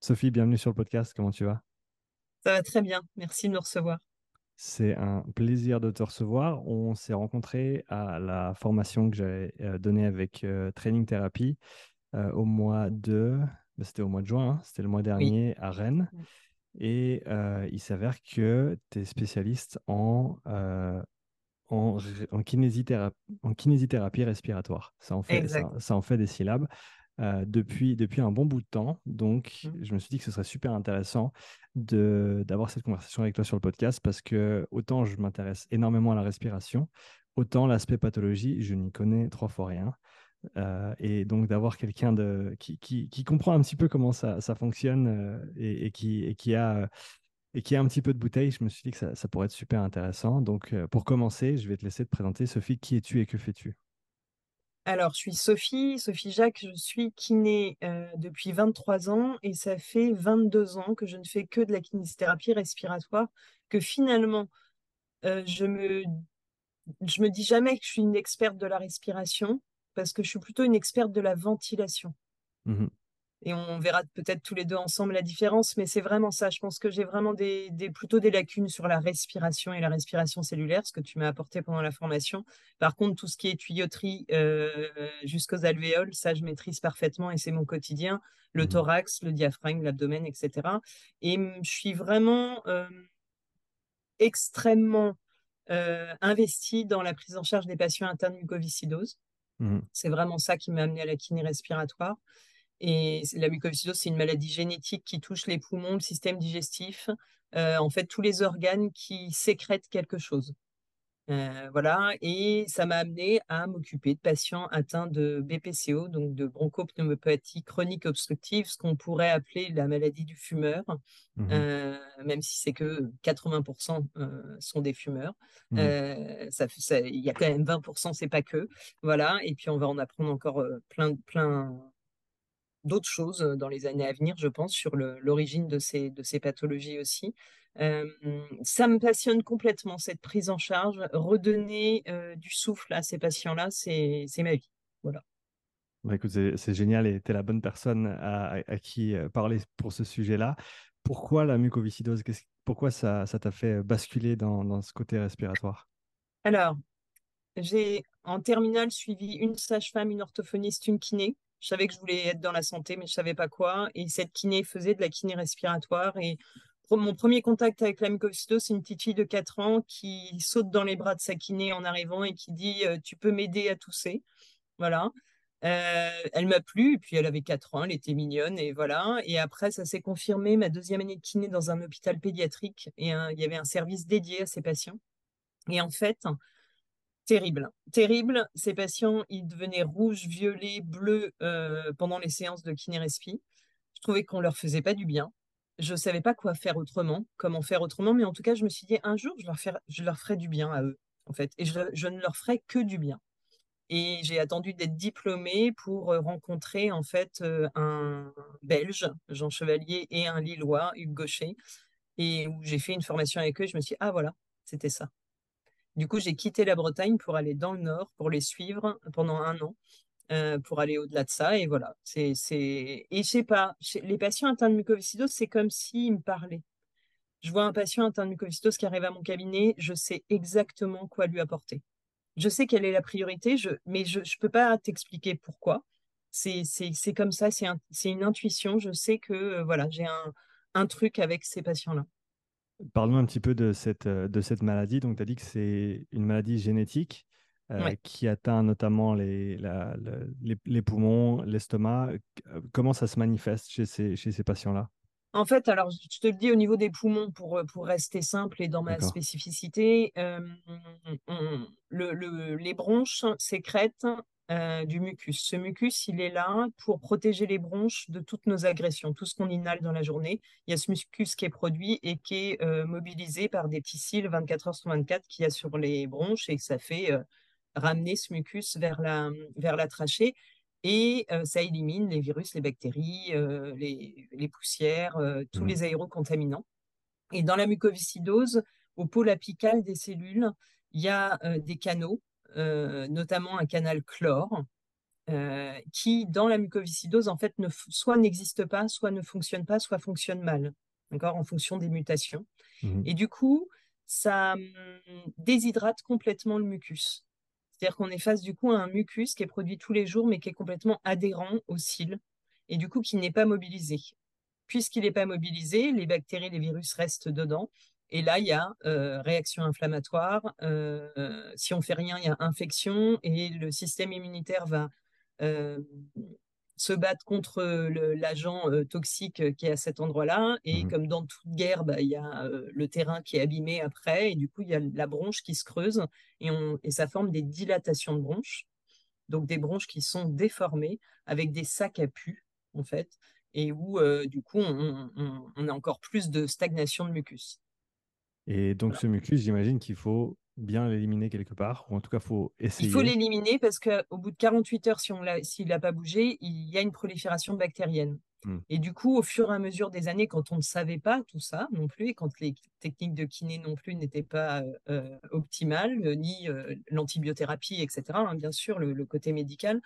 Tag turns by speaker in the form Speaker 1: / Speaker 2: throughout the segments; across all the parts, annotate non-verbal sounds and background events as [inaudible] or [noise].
Speaker 1: Sophie, bienvenue sur le podcast. Comment tu vas?
Speaker 2: Ça va très bien. Merci de nous recevoir.
Speaker 1: C'est un plaisir de te recevoir. On s'est rencontrés à la formation que j'avais euh, donnée avec euh, Training Therapy euh, au mois de... bah, c'était au mois de juin, hein. c'était le mois
Speaker 2: Oui.
Speaker 1: dernier à Rennes. Et euh, il s'avère que tu es spécialiste en, en, kinésithérapie, en kinésithérapie respiratoire. Ça en fait,
Speaker 2: Exact.
Speaker 1: ça, ça en fait des syllabes euh, depuis, depuis un bon bout de temps. Donc,
Speaker 2: Mm.
Speaker 1: je me suis dit que ce serait super intéressant d'avoir cette conversation avec toi sur le podcast parce que autant je m'intéresse énormément à la respiration, autant l'aspect pathologie, je n'y connais trois fois rien. Euh, et donc d'avoir quelqu'un qui, qui, qui comprend un petit peu comment ça, ça fonctionne euh, et, et qui, et, qui a, et qui a un petit peu de bouteille, je me suis dit que ça, ça pourrait être super intéressant. Donc pour commencer, je vais te laisser te présenter. Sophie, qui es-tu et que fais-tu?
Speaker 2: Alors, je suis Sophie, Sophie Jacques, je suis kiné euh, depuis 23 ans et ça fait 22 ans que je ne fais que de la kinésithérapie respiratoire, que finalement, euh, je me, je me dis jamais que je suis une experte de la respiration parce que je suis plutôt une experte de la ventilation.
Speaker 1: Mhm,
Speaker 2: Et on verra peut-être tous les deux ensemble la différence, mais c'est vraiment ça. Je pense que j'ai vraiment des, des- plutôt des lacunes sur la respiration et la respiration cellulaire, ce que tu m'as apporté pendant la formation. Par contre, tout ce qui est tuyauterie euh, jusqu'aux alvéoles, ça, je maîtrise parfaitement et c'est mon quotidien. Le
Speaker 1: mhm,
Speaker 2: thorax, le diaphragme, l'abdomen, etc. Et je suis vraiment euh, extrêmement euh, investie dans la prise en charge des patients atteints de mucoviscidose.
Speaker 1: mhm,
Speaker 2: C'est vraiment ça qui m'a amené à la kiné respiratoire. Et la mucoviscidose, c'est une maladie génétique qui touche les poumons, le système digestif, euh, en fait tous les organes qui sécrètent quelque chose. Euh, voilà, et ça m'a amené à m'occuper de patients atteints de BPCO, donc de bronchopneumopathie chronique obstructive, ce qu'on pourrait appeler la maladie du fumeur,
Speaker 1: mhm,
Speaker 2: euh, même si c'est que 80% euh, sont des fumeurs.
Speaker 1: mhm.
Speaker 2: Euh, ça, ça- il y a quand même 20%, c'est pas que. Voilà, et puis on va en apprendre encore plein, plein, d'autres choses dans les années à venir, je pense, sur l'origine de ces, de ces pathologies aussi. Euh, ça me passionne complètement, cette prise en charge. Redonner euh, du souffle à ces patients-là, c'est, ma vie. Voilà.
Speaker 1: Bah, écoute, c'est génial et tu es la bonne personne à, à- qui parler pour ce sujet-là. Pourquoi la mucoviscidose? Pourquoi ça, ça t'a fait basculer dans, dans ce côté respiratoire?
Speaker 2: Alors, j'ai en terminale suivi une sage-femme, une orthophoniste, une kiné. Je savais que je voulais être dans la santé, mais je savais pas quoi. Et cette kiné faisait de la kiné respiratoire. Et mon premier contact avec la mucoviscidose, c'est une petite fille de 4 ans qui saute dans les bras de sa kiné en arrivant et qui dit euh, Tu peux m'aider à tousser. Voilà. Euh, elle m'a plu, et puis elle avait 4 ans, elle était mignonne, et voilà. Et après, ça s'est confirmé ma deuxième année de kiné dans un hôpital pédiatrique, et il y avait un service dédié à ces patients. Et en fait, terrible, terrible, ces patients, ils devenaient rouges, violets, bleus euh, pendant les séances de kiné-respi. Je trouvais qu'on leur faisait pas du bien. Je savais pas quoi faire autrement, comment faire autrement, mais en tout cas, je me suis dit, un jour, je leur, ferai, je leur ferai du bien à eux, en fait, et je, je ne leur ferai que du bien. Et j'ai attendu d'être diplômée pour euh, rencontrer en fait euh, un Belge, Jean Chevalier, et un Lillois, Hugues Gaucher, et où j'ai fait une formation avec eux. Je me suis dit, ah voilà, c'était ça. Du coup, j'ai quitté la Bretagne pour aller dans le Nord, pour les suivre pendant un an, euh, pour aller au-delà de ça. Et voilà, c'est. Et je sais pas, les patients atteints de mucoviscidose, c'est comme s'ils me parlaient. Je vois un patient atteint de mucoviscidose qui arrive à mon cabinet, je sais exactement quoi lui apporter je sais quelle est la priorité, je, mais je ne peux pas t'expliquer pourquoi. C'est, c'est, comme ça, c'est un, une intuition. Je sais que euh, voilà, j'ai un, un truc avec ces patients-là.
Speaker 1: Parle-nous un petit peu de cette, euh, de cette maladie. Donc, tu as dit que c'est une maladie génétique euh,
Speaker 2: Ouais.
Speaker 1: qui atteint notamment les, la- les, les poumons, l'estomac. Euh, Comment ça se manifeste chez ces, chez ces patients-là?
Speaker 2: En fait, alors je te le dis au niveau des poumons pour, pour rester simple et dans ma spécificité, euh, on- le, le- les bronches sécrètent euh, du mucus. Ce mucus, il est là pour protéger les bronches de toutes nos agressions, tout ce qu'on inhale dans la journée. Il y a ce mucus qui est produit et qui est euh, mobilisé par des petits cils 24 heures sur 24 qu'il y a sur les bronches et que ça fait euh, ramener ce mucus vers la, vers la trachée et ça élimine les virus, les bactéries, les, les poussières, tous
Speaker 1: Mhm.
Speaker 2: les aérocontaminants. Et dans la mucoviscidose, au pôle apical des cellules, il y a des canaux, notamment un canal chlore, qui, dans la mucoviscidose, en fait, ne, soit n'existe pas, soit ne fonctionne pas, soit fonctionne mal, d'accord, en fonction des mutations.
Speaker 1: Mhm.
Speaker 2: Et du coup, ça hum, déshydrate complètement le mucus. C'est-à-dire qu'on est face du coup à un mucus qui est produit tous les jours, mais qui est complètement adhérent aux cils et du coup qui n'est pas mobilisé. Puisqu'il n'est pas mobilisé, les bactéries, les virus restent dedans. Et là, il y a euh, réaction inflammatoire. Euh, si on fait rien, il y a infection et le système immunitaire va euh, se battre contre l'agent toxique qui est à cet endroit-là. Et
Speaker 1: Mhm.
Speaker 2: comme dans toute guerre, bah, il y a le terrain qui est abîmé après. Et du coup, il y a la bronche qui se creuse et, on, et ça forme des dilatations de bronches. Donc des bronches qui sont déformées avec des sacs à pu, en fait, et où du coup, on, on, on a encore plus de stagnation de mucus.
Speaker 1: Et donc,
Speaker 2: Voilà.
Speaker 1: ce mucus, j'imagine qu'il faut bien l'éliminer quelque part, ou en tout cas, il faut
Speaker 2: Il
Speaker 1: essayer.
Speaker 2: faut l'éliminer parce qu'au bout de 48 heures, si on l'a, s'il n'a pas bougé, il y a une prolifération bactérienne.
Speaker 1: Hmm.
Speaker 2: Et du coup, au fur et à mesure des années, quand on ne savait pas tout ça non plus, et quand les techniques de kiné non plus n'étaient pas euh, optimales, euh, ni euh, l'antibiothérapie, etc., hein, bien sûr, le, le côté médical,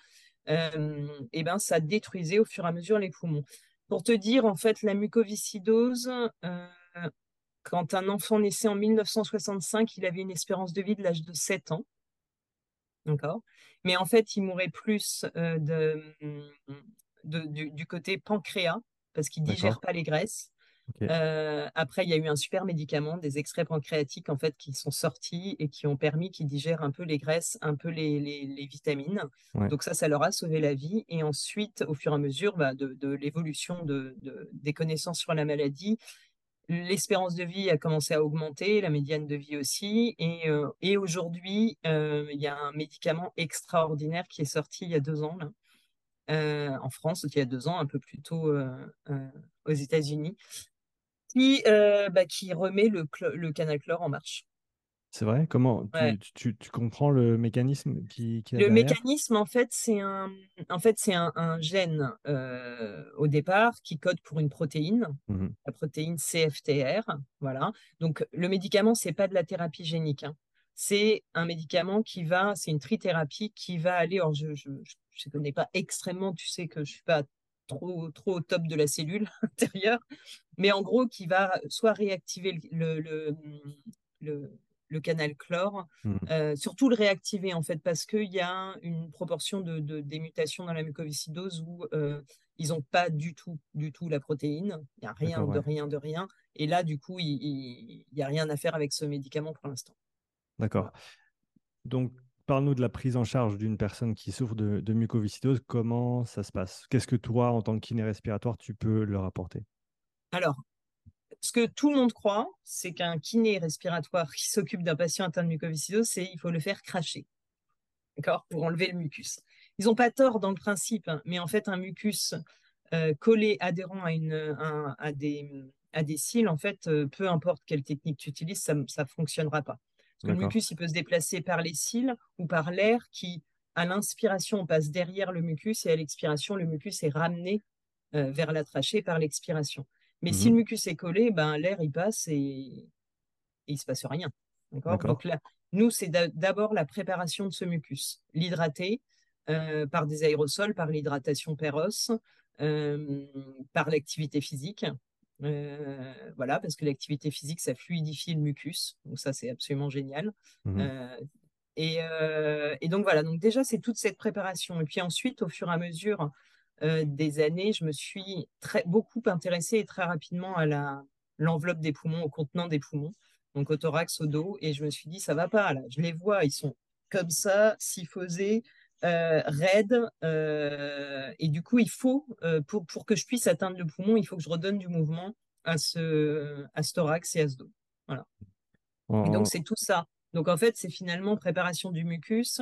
Speaker 2: euh, et ben, ça détruisait au fur et à mesure les poumons. Pour te dire, en fait, la mucoviscidose, quand un enfant naissait en 1965, il avait une espérance de vie de l'âge de 7 ans. D'accord? Mais en fait, il mourait plus euh, de, de, du, du, côté pancréas, parce qu'il ne digère pas les graisses.
Speaker 1: Okay.
Speaker 2: Euh, après, il y a eu un super médicament, des extraits pancréatiques en fait qui sont sortis et qui ont permis qu'ils digèrent un peu les graisses, un peu les, les, les vitamines.
Speaker 1: Ouais.
Speaker 2: Donc ça, ça leur a sauvé la vie. Et ensuite, au fur et à mesure bah, de, de l'évolution de, de, des connaissances sur la maladie, l'espérance de vie a commencé à augmenter, la médiane de vie aussi. Et, aujourd'hui, il y a un médicament extraordinaire qui est sorti il y a deux ans, en France, il y a deux ans, un peu plus tôt aux États-Unis, qui, bah, remet le, le canal chlore en marche.
Speaker 1: C'est vrai? Comment tu,
Speaker 2: Ouais.
Speaker 1: tu, tu, comprends le mécanisme qui, qui
Speaker 2: Le mécanisme, en fait, c'est un, en fait, c'est un, un gène euh, au départ qui code pour une protéine,
Speaker 1: mmh.
Speaker 2: la protéine CFTR. Voilà. Donc, le médicament, c'est pas de la thérapie génique. Hein. C'est un médicament qui va, c'est une trithérapie qui va aller. Alors, je ne connais pas extrêmement, tu sais que je suis pas trop, trop au top de la cellule [laughs] intérieure, mais en gros, qui va soit réactiver le, le, le, le canal chlore,
Speaker 1: mmh.
Speaker 2: euh, surtout le réactiver en fait, parce qu'il y a une proportion de, de, des mutations dans la mucoviscidose où euh, ils n'ont pas du tout, du tout la protéine, il n'y a rien de
Speaker 1: ouais.
Speaker 2: rien de rien, et là du coup, il n'y a rien à faire avec ce médicament pour l'instant.
Speaker 1: D'accord. Donc, parle-nous de la prise en charge d'une personne qui souffre de, de, mucoviscidose. Comment ça se passe? Qu'est-ce que toi, en tant que kiné respiratoire, tu peux leur apporter?
Speaker 2: Alors, ce que tout le monde croit, c'est qu'un kiné respiratoire qui s'occupe d'un patient atteint de mucoviscidose, c'est il faut le faire cracher, d'accord, pour enlever le mucus. Ils n'ont pas tort dans le principe, hein, mais en fait, un mucus euh, collé, adhérent à, une, un, à, des, à des cils, en fait, euh, peu importe quelle technique tu utilises, ça ne fonctionnera pas. Parce que le mucus, il peut se déplacer par les cils ou par l'air qui, à l'inspiration, passe derrière le mucus et à l'expiration, le mucus est ramené euh, vers la trachée par l'expiration. Mais
Speaker 1: mmh.
Speaker 2: si le mucus est collé, ben, l'air il passe et, et il ne se passe rien. Donc là, nous, c'est d'abord la préparation de ce mucus. L'hydrater euh, par des aérosols, par l'hydratation per os, euh, par l'activité physique. Euh, voilà, parce que l'activité physique, ça fluidifie le mucus. Donc ça, c'est absolument génial.
Speaker 1: Mmh.
Speaker 2: Et, et, donc voilà, donc déjà, c'est toute cette préparation. Et puis ensuite, au fur et à mesure euh, des années, je me suis très, beaucoup intéressée et très rapidement à la, l'enveloppe des poumons, au contenant des poumons, donc au thorax, au dos, et je me suis dit, ça va pas, là, je les vois, ils sont comme ça, syphosés, euh, raides, euh, et du coup, il faut, pour, pour que je puisse atteindre le poumon, il faut que je redonne du mouvement à ce, à ce thorax et à ce dos. Voilà.
Speaker 1: Oh.
Speaker 2: Et donc, c'est tout ça. Donc, en fait, c'est finalement préparation du mucus,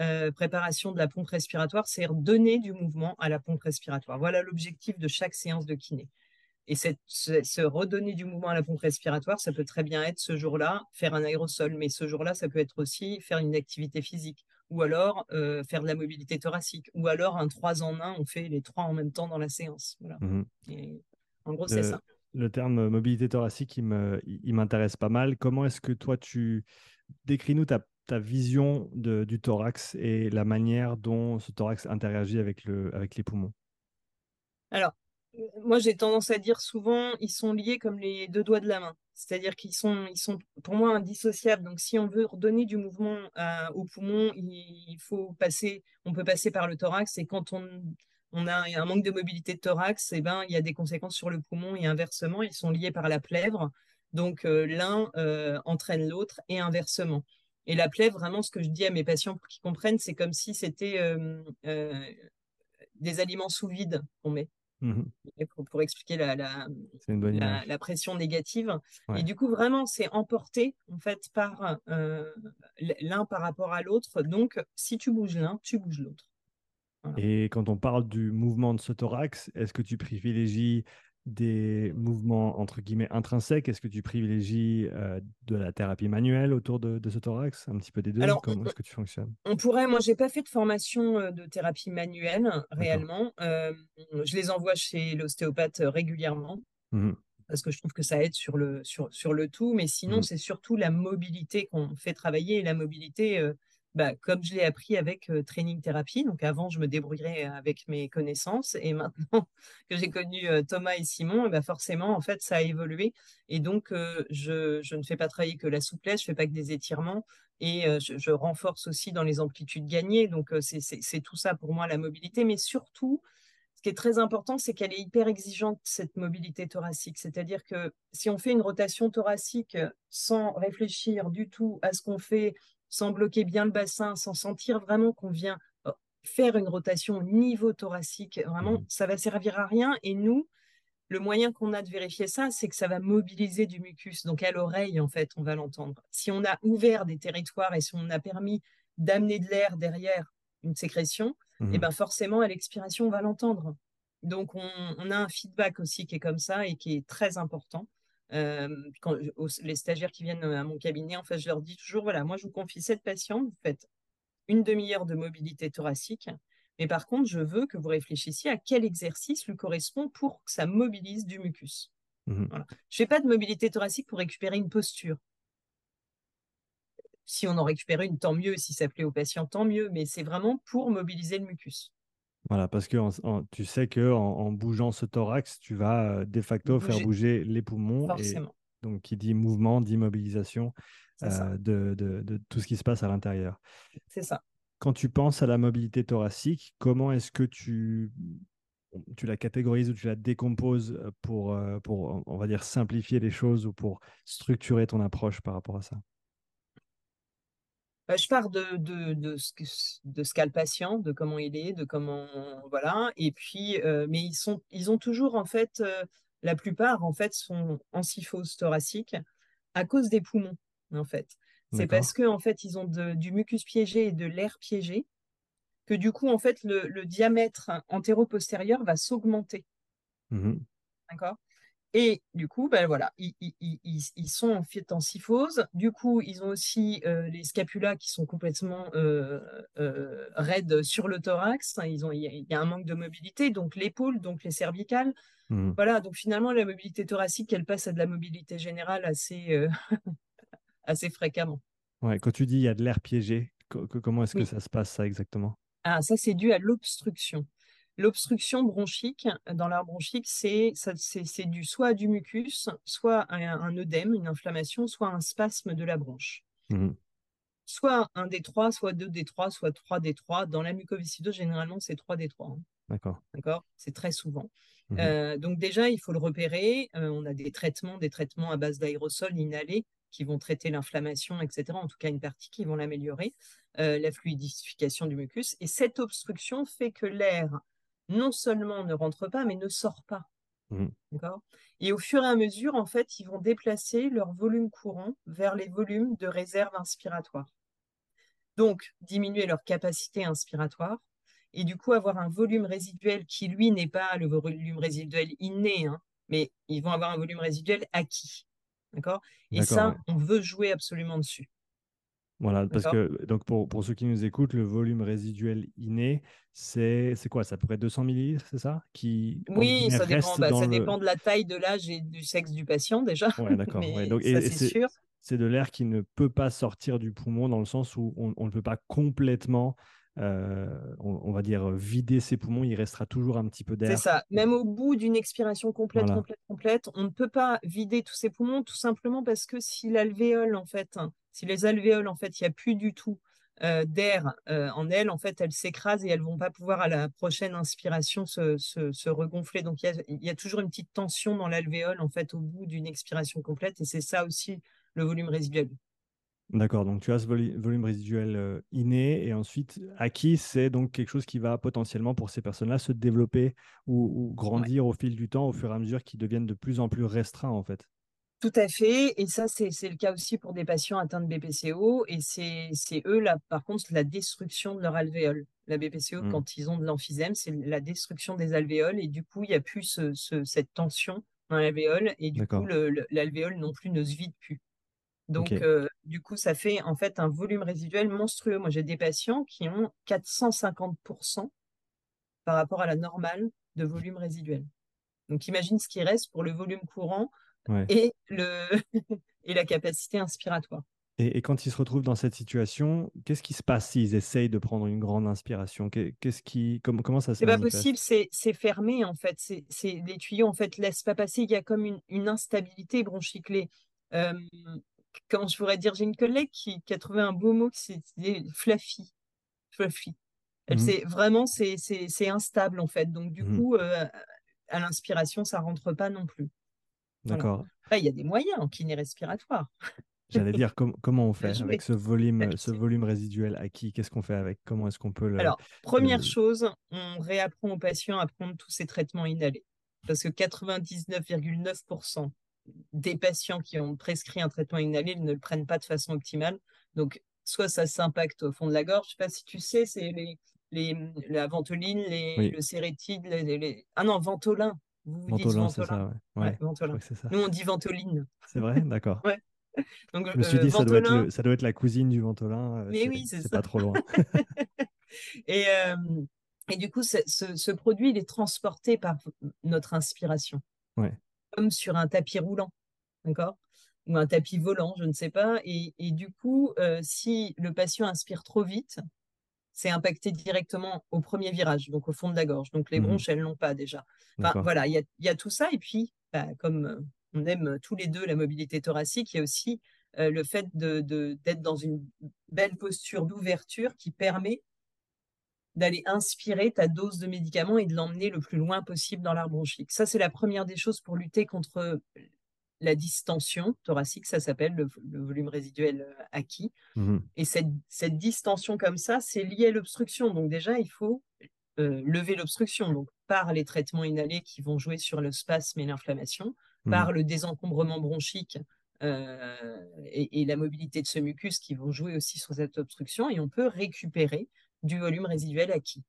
Speaker 2: euh, préparation de la pompe respiratoire, c'est redonner du mouvement à la pompe respiratoire. Voilà l'objectif de chaque séance de kiné. Et cette, ce, ce, redonner du mouvement à la pompe respiratoire, ça peut très bien être ce jour-là, faire un aérosol, mais ce jour-là, ça peut être aussi faire une activité physique, ou alors euh, faire de la mobilité thoracique, ou alors un 3 en 1, on fait les trois en même temps dans la séance. Voilà.
Speaker 1: Mmh.
Speaker 2: Et en gros, c'est ça.
Speaker 1: Le terme mobilité thoracique, il m'intéresse pas mal. Comment est-ce que toi, tu décris-nous ta ta vision du thorax et la manière dont ce thorax interagit avec, le, avec les poumons?
Speaker 2: Alors, moi, j'ai tendance à dire souvent, ils sont liés comme les deux doigts de la main. C'est-à-dire qu'ils sont, ils sont, pour moi, indissociables. Donc, si on veut redonner du mouvement au poumon, il, faut passer, on peut passer par le thorax. Et quand on, on a un manque de mobilité de thorax, eh ben, il y a des conséquences sur le poumon et inversement, ils sont liés par la plèvre. Donc, euh, l'un euh, entraîne l'autre et inversement. Et la plèvre, vraiment, ce que je dis à mes patients pour qu'ils comprennent, c'est comme si c'était euh, des aliments sous vide qu'on met. Mmh pour, expliquer la, la, pression négative. Et du coup, vraiment, c'est emporté en fait par l'un par rapport à l'autre. Donc, si tu bouges l'un, tu bouges l'autre.
Speaker 1: Et quand on parle du mouvement de ce thorax, est-ce que tu privilégies des mouvements entre guillemets intrinsèques? Est-ce que tu privilégies euh, de la thérapie manuelle autour de, ce thorax? Un petit peu des deux Comment est-ce que tu fonctionnes?
Speaker 2: On pourrait, moi j'ai pas fait de formation euh, de thérapie manuelle réellement. Euh, je les envoie chez l'ostéopathe régulièrement. Mmh parce que je trouve que ça aide sur le, sur, sur le tout, mais sinon, mmh c'est surtout la mobilité qu'on fait travailler. Et la mobilité, bah, comme je l'ai appris avec Training Thérapie. Donc avant, je me débrouillerais avec mes connaissances. Et maintenant [laughs] que j'ai connu Thomas et Simon, bah, forcément, en fait, ça a évolué. Et donc, je, je, ne fais pas travailler que la souplesse, je ne fais pas que des étirements. Et je, je, renforce aussi dans les amplitudes gagnées. Donc, c'est tout ça pour moi, la mobilité. Mais surtout, ce qui est très important, c'est qu'elle est hyper exigeante, cette mobilité thoracique. C'est-à-dire que si on fait une rotation thoracique sans réfléchir du tout à ce qu'on fait, sans bloquer bien le bassin, sans sentir vraiment qu'on vient euh, faire une rotation au niveau thoracique, vraiment, mmh. ça va servir à rien. Et nous, le moyen qu'on a de vérifier ça, c'est que ça va mobiliser du mucus. Donc à l'oreille, en fait, on va l'entendre. Si on a ouvert des territoires et si on a permis d'amener de l'air derrière une sécrétion, et eh mmh. ben forcément, à l'expiration, on va l'entendre. Donc on, on, a un feedback aussi qui est comme ça et qui est très important. Les stagiaires qui viennent à mon cabinet, en fait, je leur dis toujours, voilà, moi, je vous confie cette patiente, vous faites une demi-heure de mobilité thoracique, mais par contre, je veux que vous réfléchissiez à quel exercice lui correspond pour que ça mobilise du mucus. Mmh je ne fais pas de mobilité thoracique pour récupérer une posture. Si on en récupère une, tant mieux. Si ça plaît au patient, tant mieux. Mais c'est vraiment pour mobiliser le mucus.
Speaker 1: Voilà, parce que tu sais que en, bougeant ce thorax, tu vas euh, de facto faire bouger les poumons.
Speaker 2: Forcément.
Speaker 1: donc, qui dit mouvement, dit mobilisation euh, de, de, tout ce qui se passe à l'intérieur.
Speaker 2: C'est ça.
Speaker 1: Quand tu penses à la mobilité thoracique, comment est-ce que tu, tu la catégorises ou tu la décomposes pour, pour, on va dire, simplifier les choses ou pour structurer ton approche par rapport à ça?
Speaker 2: Je pars de, de, de, ce, de ce qu'a le patient, de comment il est, de comment. Voilà. Et puis, euh, mais ils, sont, ils ont toujours, en fait, euh, la plupart, en fait, sont en syphose thoracique à cause des poumons, en fait. C'est parce que, en fait, ils ont du mucus piégé et de l'air piégé que, du coup, en fait, le, le diamètre antéro-postérieur va s'augmenter. Mmh D'accord? Et du coup, ben voilà, ils, sont en syphose. Du coup, ils ont aussi euh, les scapulas qui sont complètement euh, euh, raides sur le thorax. Ils ont, il y, a un manque de mobilité, donc l'épaule, donc les cervicales. Mmh. Voilà, donc finalement, la mobilité thoracique, elle passe à de la mobilité générale assez, [laughs] assez fréquemment.
Speaker 1: Ouais, quand tu dis il y a de l'air piégé, comment est-ce que ça se passe ça exactement?
Speaker 2: Ah, ça c'est dû à l'obstruction. L'obstruction bronchique, dans l'air bronchique, c'est du soit du mucus, soit un, œdème, une inflammation, soit un spasme de la bronche. Mmh soit un des trois, soit deux des trois, soit trois des trois. Dans la mucoviscidose, généralement, c'est trois des trois. Hein.
Speaker 1: D'accord.
Speaker 2: D'accord? C'est très souvent. Mmh euh, donc déjà, il faut le repérer. Euh, on a des traitements, des traitements à base d'aérosols inhalés qui vont traiter l'inflammation, etc. En tout cas, une partie qui vont l'améliorer, euh, la fluidification du mucus. Et cette obstruction fait que l'air non seulement ne rentre pas, mais ne sort pas. Mmh. Et au fur et à mesure, en fait, ils vont déplacer leur volume courant vers les volumes de réserve inspiratoire. Donc, diminuer leur capacité inspiratoire et du coup avoir un volume résiduel qui, lui, n'est pas le volume résiduel inné, hein, mais ils vont avoir un volume résiduel acquis. D'accord? Et ça, on veut jouer absolument dessus.
Speaker 1: Voilà, parce que donc pour, pour, ceux qui nous écoutent, le volume résiduel inné, c'est quoi? Ça pourrait être 200 millilitres, c'est ça? Qui,
Speaker 2: Oui, ça, dépend, bah, ça dépend de la taille, de l'âge et du sexe du patient déjà.
Speaker 1: Ouais, [laughs] d'accord.
Speaker 2: c'est sûr.
Speaker 1: c'est de l'air qui ne peut pas sortir du poumon dans le sens où on, ne peut pas complètement, euh, on, va dire, vider ses poumons. Il restera toujours un petit peu d'air.
Speaker 2: C'est ça. Même au bout d'une expiration complète, complète, complète, on ne peut pas vider tous ses poumons tout simplement parce que si l'alvéole, en fait, si les alvéoles, en fait, il n'y a plus du tout euh, d'air euh, en elles, en fait, elles s'écrasent et elles vont pas pouvoir à la prochaine inspiration se, se, regonfler. Donc il y, a, toujours une petite tension dans l'alvéole en fait au bout d'une expiration complète et c'est ça aussi le volume résiduel.
Speaker 1: D'accord, donc tu as ce volume résiduel euh, inné et ensuite acquis, c'est donc quelque chose qui va potentiellement pour ces personnes-là se développer ou, grandir au fil du temps au fur et à mesure qu'ils deviennent de plus en plus restreints en fait.
Speaker 2: Tout à fait. Et ça, c'est le cas aussi pour des patients atteints de BPCO. Et c'est eux, là, par contre, la destruction de leur alvéole. La BPCO, mmh. quand ils ont de l'emphysème, c'est la destruction des alvéoles. Et du coup, il n'y a plus cette tension dans l'alvéole. Et du coup, l'alvéole non plus ne se vide plus. Donc, euh, du coup, ça fait en fait un volume résiduel monstrueux. Moi, j'ai des patients qui ont 450% par rapport à la normale de volume résiduel. Donc, imagine ce qui reste pour le volume courant et, le [laughs] et la capacité inspiratoire.
Speaker 1: Et, quand ils se retrouvent dans cette situation, qu'est-ce qui se passe s'ils essayent de prendre une grande inspiration? Qu'est-ce qui, comment, comment ça se
Speaker 2: C'est pas possible, c'est fermé en fait. C'est les tuyaux en fait laissent pas passer. Il y a comme une, une instabilité bronchiclée. Euh, comment je pourrais dire J'ai une collègue qui, qui, a trouvé un beau mot qui c'est fluffy. Fluffy. Elle, mmh vraiment c'est instable en fait. Donc du mmh coup, euh, à l'inspiration, ça rentre pas non plus.
Speaker 1: D'accord.
Speaker 2: il y a des moyens en kiné respiratoire.
Speaker 1: J'allais dire comment on [laughs] fait avec ce volume, ce volume résiduel? Acquis Qu'est-ce qu'on fait avec? Comment est-ce qu'on peut le.
Speaker 2: Alors, première chose, on réapprend aux patients à prendre tous ces traitements inhalés. Parce que 99,9% des patients qui ont prescrit un traitement inhalé ne le prennent pas de façon optimale. Donc, soit ça s'impacte au fond de la gorge. Je ne sais pas si tu sais, c'est les, les, la ventoline, les, le sérétide, les, ah non, ventolin.
Speaker 1: Vous vous dites ventolin. Ouais.
Speaker 2: Ça. Nous, on dit ventoline.
Speaker 1: C'est vrai? D'accord.
Speaker 2: ouais.
Speaker 1: Donc, je me suis dit, ça, doit être ça doit être la cousine du ventolin.
Speaker 2: Euh, Mais oui, c'est
Speaker 1: pas trop loin. [laughs]
Speaker 2: et, euh, et du coup, ce, ce, produit, il est transporté par notre inspiration.
Speaker 1: Ouais.
Speaker 2: Comme sur un tapis roulant. D'accord? Ou un tapis volant, je ne sais pas. Et, et du coup, euh, si le patient inspire trop vite, c'est impacté directement au premier virage, donc au fond de la gorge. Donc les mmh bronches, elles l'ont pas déjà. voilà, il y, a, tout ça. Et puis, bah, comme euh, on aime tous les deux la mobilité thoracique, il y a aussi euh, le fait d'être de, dans une belle posture d'ouverture qui permet d'aller inspirer ta dose de médicament et de l'emmener le plus loin possible dans l'arbre bronchique. Ça, c'est la première des choses pour lutter contre la distension thoracique, ça s'appelle le, volume résiduel euh, acquis.
Speaker 1: Mmh
Speaker 2: Et cette, cette, distension comme ça, c'est lié à l'obstruction. Donc déjà, il faut euh, lever l'obstruction. Donc par les traitements inhalés qui vont jouer sur le spasme et l'inflammation, mmh par le désencombrement bronchique euh, et, la mobilité de ce mucus qui vont jouer aussi sur cette obstruction. Et on peut récupérer du volume résiduel acquis.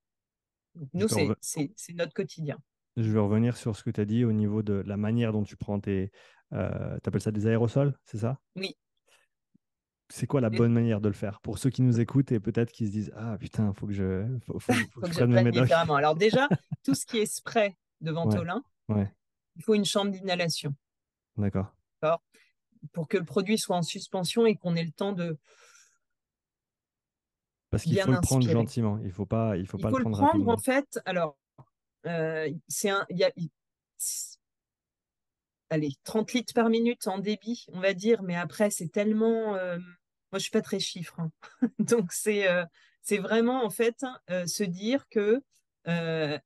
Speaker 2: nous, c'est notre quotidien.
Speaker 1: Je vais revenir sur ce que tu as dit au niveau de la manière dont tu prends tes, euh, tu appelles ça des aérosols, c'est ça?
Speaker 2: Oui.
Speaker 1: C'est quoi la bonne manière de le faire? Pour ceux qui nous écoutent et peut-être qui se disent Ah putain, il faut que je, faut, faut, [laughs] que je prenne mes différemment.
Speaker 2: Alors, déjà, [laughs] tout ce qui est spray de Ventolin, il faut une chambre d'inhalation.
Speaker 1: D'accord.
Speaker 2: Pour que le produit soit en suspension et qu'on ait le temps de.
Speaker 1: Parce qu'il faut le prendre gentiment. Il ne faut pas, il faut pas
Speaker 2: le
Speaker 1: prendre.
Speaker 2: Il faut le prendre, en fait. Alors, c'est un. Y a, allez, 30 litres par minute en débit, on va dire, mais après, c'est tellement. Euh, moi, je suis pas très chiffre. Hein. [laughs] Donc, c'est euh, c'est vraiment, en fait, euh, se dire que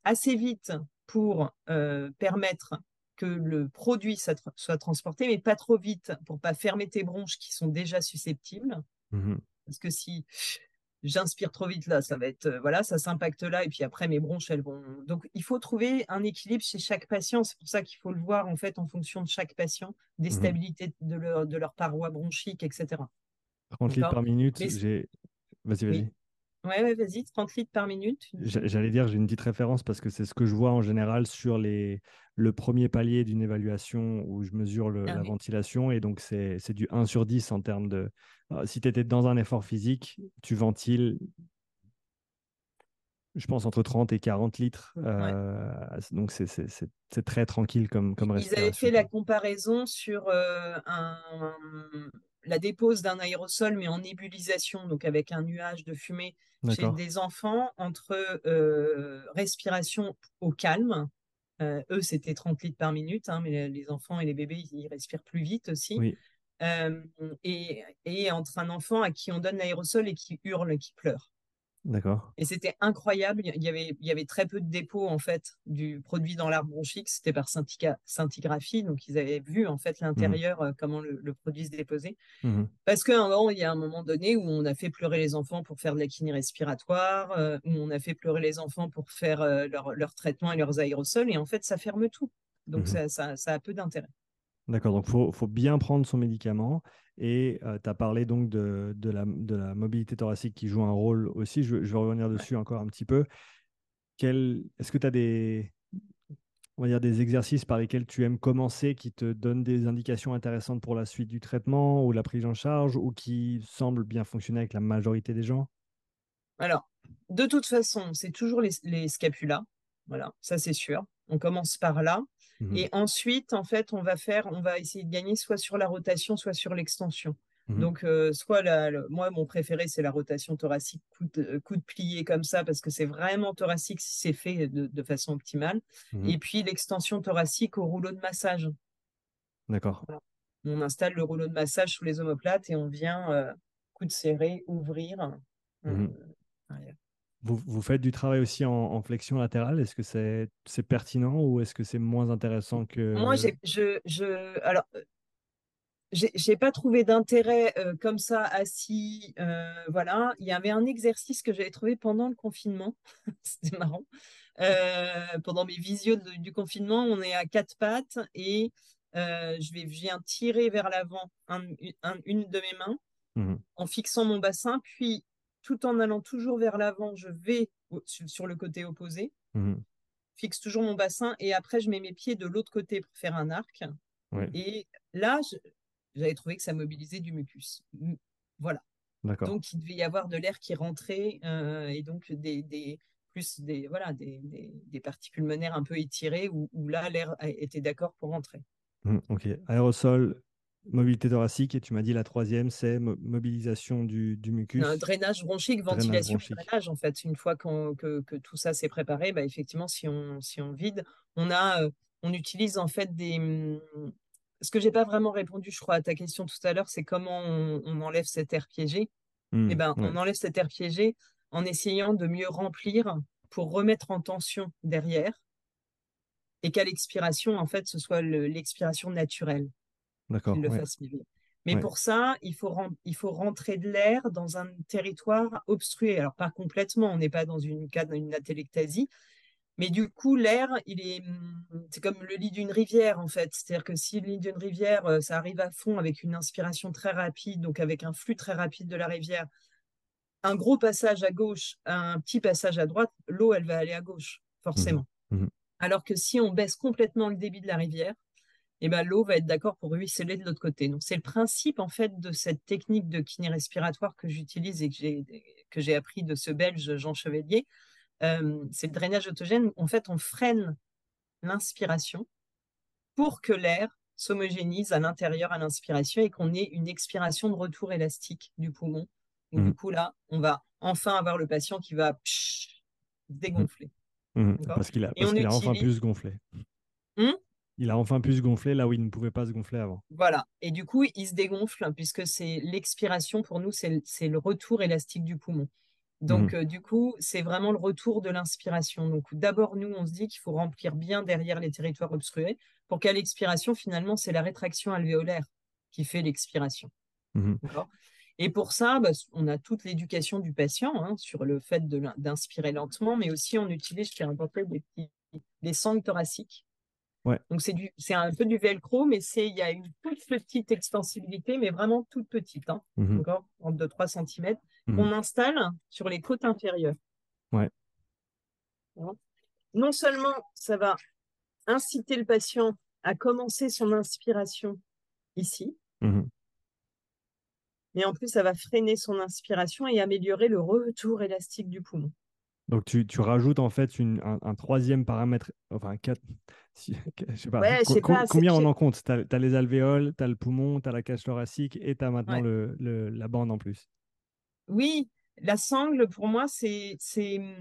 Speaker 2: assez vite pour permettre que le produit soit transporté, mais pas trop vite pour pas fermer tes bronches qui sont déjà susceptibles.
Speaker 1: Mmh
Speaker 2: Parce que si j'inspire trop vite là, ça va être euh, voilà, ça s'impacte là et puis après mes bronches elles vont. Donc il faut trouver un équilibre chez chaque patient. C'est pour ça qu'il faut le voir en fait en fonction de chaque patient, des mmh stabilités de leur de leur paroi bronchique, etc.
Speaker 1: 30 litres par minute, j'ai. Vas-y, vas-y.
Speaker 2: Ouais, vas-y, 30 litres par minute.
Speaker 1: J'allais dire, j'ai une petite référence parce que c'est ce que je vois en général sur les, le premier palier d'une évaluation où je mesure ah la ventilation. Et donc, c'est du 1 sur 10 en termes de. Euh, si tu étais dans un effort physique, tu ventiles, je pense, entre 30 et 40 litres. Euh, donc, c'est très tranquille comme, comme
Speaker 2: Ils avaient fait la comparaison sur euh, un la dépose d'un aérosol, mais en nébulisation, donc avec un nuage de fumée chez des enfants entre respiration au calme. eux, c'était 30 litres par minute, hein, mais les enfants et les bébés, ils respirent plus vite aussi. et, et, entre un enfant à qui on donne l'aérosol et qui hurle, qui pleure.
Speaker 1: D'accord.
Speaker 2: Et c'était incroyable. Il y, avait, il y avait très peu de dépôts en fait du produit dans l'arbre bronchique. C'était par scintigraphie, donc ils avaient vu en fait l'intérieur, euh, comment le, produit se déposait. Mmh Parce qu'à un moment, il y a un moment donné où on a fait pleurer les enfants pour faire de la kiné respiratoire, euh, où on a fait pleurer les enfants pour faire euh, leur, leur, traitement et leurs aérosols, et en fait, ça ferme tout. Donc mmh ça, ça, ça a peu d'intérêt.
Speaker 1: D'accord, donc il faut, faut, bien prendre son médicament. Et tu as parlé donc de, de, la, de, la, mobilité thoracique qui joue un rôle aussi. Je, vais revenir dessus encore un petit peu. Est-ce que tu as des, on va dire des exercices par lesquels tu aimes commencer qui te donnent des indications intéressantes pour la suite du traitement ou la prise en charge ou qui semblent bien fonctionner avec la majorité des gens?
Speaker 2: Alors, de toute façon, c'est toujours les, les scapulas. Voilà, ça c'est sûr. On commence par là. Mmh et ensuite, en fait, on va faire, on va essayer de gagner soit sur la rotation, soit sur l'extension. Mmh Donc, euh, soit la, moi, mon préféré, c'est la rotation thoracique, coup de, coup de plié comme ça, parce que c'est vraiment thoracique si c'est fait de, façon optimale. Mmh et puis, l'extension thoracique au rouleau de massage.
Speaker 1: D'accord.
Speaker 2: On installe le rouleau de massage sous les omoplates et on vient, euh, coup de serré, ouvrir. Euh,
Speaker 1: vous, faites du travail aussi en, flexion latérale? Est-ce que c'est pertinent ou est-ce que c'est moins intéressant que.
Speaker 2: Moi, je, je, alors, euh, j'ai pas trouvé d'intérêt euh, comme ça assis. Euh, voilà, il y avait un exercice que j'avais trouvé pendant le confinement. [laughs] C'était marrant. pendant mes visios du confinement, on est à quatre pattes et je vais viens tirer vers l'avant une de mes mains mmh en fixant mon bassin, puis tout en allant toujours vers l'avant, je vais sur le côté opposé, mmh fixe toujours mon bassin et après je mets mes pieds de l'autre côté pour faire un arc. Et là, j'avais trouvé que ça mobilisait du mucus. Voilà. Donc il devait y avoir de l'air qui rentrait euh, et donc des, plus des voilà des, des, parties pulmonaires un peu étirées où, là l'air était d'accord pour rentrer.
Speaker 1: Mmh, ok. Aérosol mobilité thoracique et tu m'as dit la troisième, c'est mobilisation du, du mucus.
Speaker 2: Un drainage bronchique, ventilation, drainage, en fait. Une fois que, que, tout ça s'est préparé, bah, effectivement, si on, si on vide, on, a, euh, on utilise en fait des... Hum, ce que j'ai pas vraiment répondu, je crois, à ta question tout à l'heure, c'est comment on, enlève cet air piégé. mmh, eh ben, On enlève cet air piégé en essayant de mieux remplir pour remettre en tension derrière et qu'à l'expiration, en fait, ce soit l'expiration naturelle.
Speaker 1: D'accord.
Speaker 2: le Mais pour ça, il faut, il faut rentrer de l'air dans un territoire obstrué. Alors, pas complètement, on n'est pas dans une cas d'une atélectasie, mais du coup, l'air, il est, mmh, c'est comme le lit d'une rivière, en fait. C'est-à-dire que si le lit d'une rivière, euh, ça arrive à fond avec une inspiration très rapide, donc avec un flux très rapide de la rivière, un gros passage à gauche, un petit passage à droite, l'eau, elle va aller à gauche, mmh forcément. Mmh Alors que si on baisse complètement le débit de la rivière, eh ben, l'eau va être d'accord pour ruisseler de l'autre côté. Donc, c'est le principe, en fait, de cette technique de kiné respiratoire que j'utilise et que j'ai, appris de ce Belge Jean Chevalier. Euh, c'est le drainage autogène. En fait, on freine l'inspiration pour que l'air s'homogénise à l'intérieur à l'inspiration et qu'on ait une expiration de retour élastique du poumon. Du mmh. coup, là, on va enfin avoir le patient qui va se dégonfler.
Speaker 1: Mmh. Parce qu'il a, parce qu'il a enfin pu se gonfler. Il a enfin pu se gonfler là où il ne pouvait pas se gonfler avant.
Speaker 2: Voilà. Et du coup, il se dégonfle hein, puisque c'est l'expiration pour nous, c'est le, retour élastique du poumon. Donc, mmh. euh, du coup, c'est vraiment le retour de l'inspiration. Donc, d'abord, nous, on se dit qu'il faut remplir bien derrière les territoires obstrués pour qu'à l'expiration, finalement, c'est la rétraction alvéolaire qui fait l'expiration. Mmh. Et pour ça, bah, on a toute l'éducation du patient hein, sur le fait d'inspirer lentement, mais aussi on utilise, je fais un des petits, les sangles thoraciques donc c'est du, c'est un peu du velcro, mais c'est, il y a une toute petite extensibilité, mais vraiment toute petite, hein, mmh encore, entre 2-3 cm, qu'on installe sur les côtes inférieures.
Speaker 1: Ouais.
Speaker 2: Non seulement ça va inciter le patient à commencer son inspiration ici, mmh mais en plus ça va freiner son inspiration et améliorer le retour élastique du poumon.
Speaker 1: Donc tu, tu rajoutes en fait une, un, troisième paramètre, enfin quatre, [laughs] je sais pas, combien on en compte? Tu as, les alvéoles, tu as le poumon, tu as la cage thoracique et tu as maintenant le, la bande en plus.
Speaker 2: Oui, la sangle pour moi, c'est,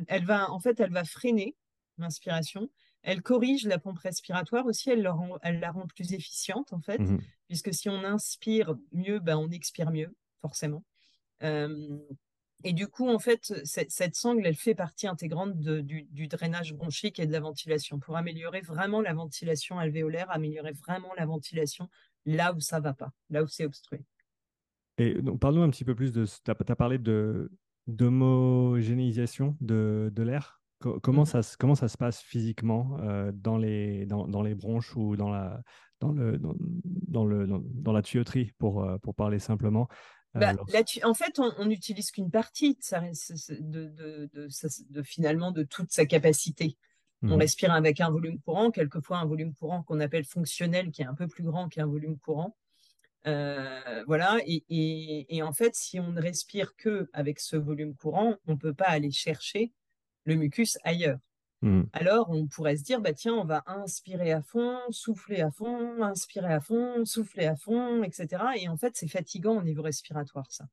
Speaker 2: elle va, en fait, elle va freiner l'inspiration. Elle corrige la pompe respiratoire aussi, elle, elle la rend plus efficiente en fait, mmh puisque si on inspire mieux, ben, on expire mieux, forcément. Euh, et du coup, en fait, cette, sangle, elle fait partie intégrante du, drainage bronchique et de la ventilation pour améliorer vraiment la ventilation alvéolaire, améliorer vraiment la ventilation là où ça va pas, là où c'est obstrué.
Speaker 1: Et donc, parle-nous un petit peu plus de. Tu as, parlé d'homogénéisation de, de l'air. comment, mmh. ça, comment ça se passe physiquement euh, dans, les, dans, dans, les bronches ou dans la, dans le, dans, le, dans, la tuyauterie, pour, pour parler simplement?
Speaker 2: Bah, en fait, on n'utilise qu'une partie de, de, de, finalement de toute sa capacité. On mmh. respire avec un volume courant, quelquefois un volume courant qu'on appelle fonctionnel, qui est un peu plus grand qu'un volume courant. Euh, voilà, et, et, en fait, si on ne respire que avec ce volume courant, on ne peut pas aller chercher le mucus ailleurs. Mmh. Alors, on pourrait se dire, bah, tiens, on va inspirer à fond, souffler à fond, inspirer à fond, souffler à fond, etc. Et en fait, c'est fatigant au niveau respiratoire, ça,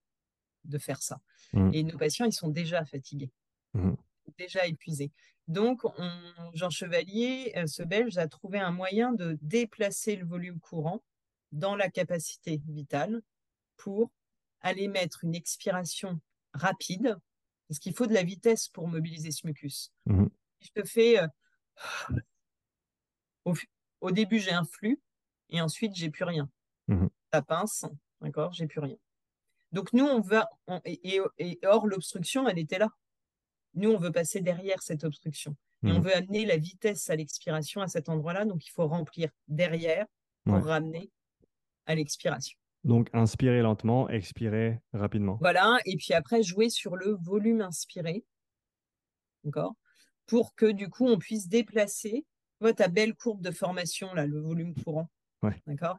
Speaker 2: de faire ça. Mmh. Et nos patients, ils sont déjà fatigués, mmh. déjà épuisés. Donc, Jean Chevalier, euh, ce Belge, a trouvé un moyen de déplacer le volume courant dans la capacité vitale pour aller mettre une expiration rapide, parce qu'il faut de la vitesse pour mobiliser ce mucus je te fais. Euh, au, début, j'ai un flux et ensuite, j'ai plus rien. Mmh La pince, d'accord, j'ai plus rien. Donc, nous, on va. et, or, l'obstruction, elle était là. Nous, on veut passer derrière cette obstruction. Et on mmh veut amener la vitesse à l'expiration à cet endroit-là. Donc, il faut remplir derrière pour ramener à l'expiration.
Speaker 1: Donc, inspirer lentement, expirer rapidement.
Speaker 2: Voilà. Et puis après, jouer sur le volume inspiré. D'accord? Pour que du coup on puisse déplacer tu ta belle courbe de formation, là, le volume courant. D'accord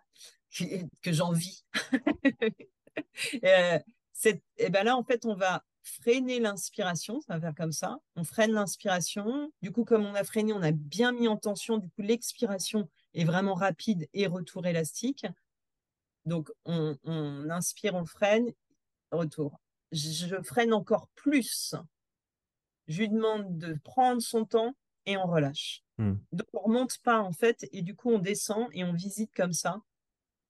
Speaker 2: Que j'envie. [laughs] euh, et eh ben là, en fait, on va freiner l'inspiration, ça va faire comme ça. On freine l'inspiration. Du coup, comme on a freiné, on a bien mis en tension. Du coup, l'expiration est vraiment rapide et retour élastique. Donc, on, on inspire, on freine, retour. Je freine encore plus je lui demande de prendre son temps et on relâche. Hmm. Donc on remonte pas en fait et du coup on descend et on visite comme ça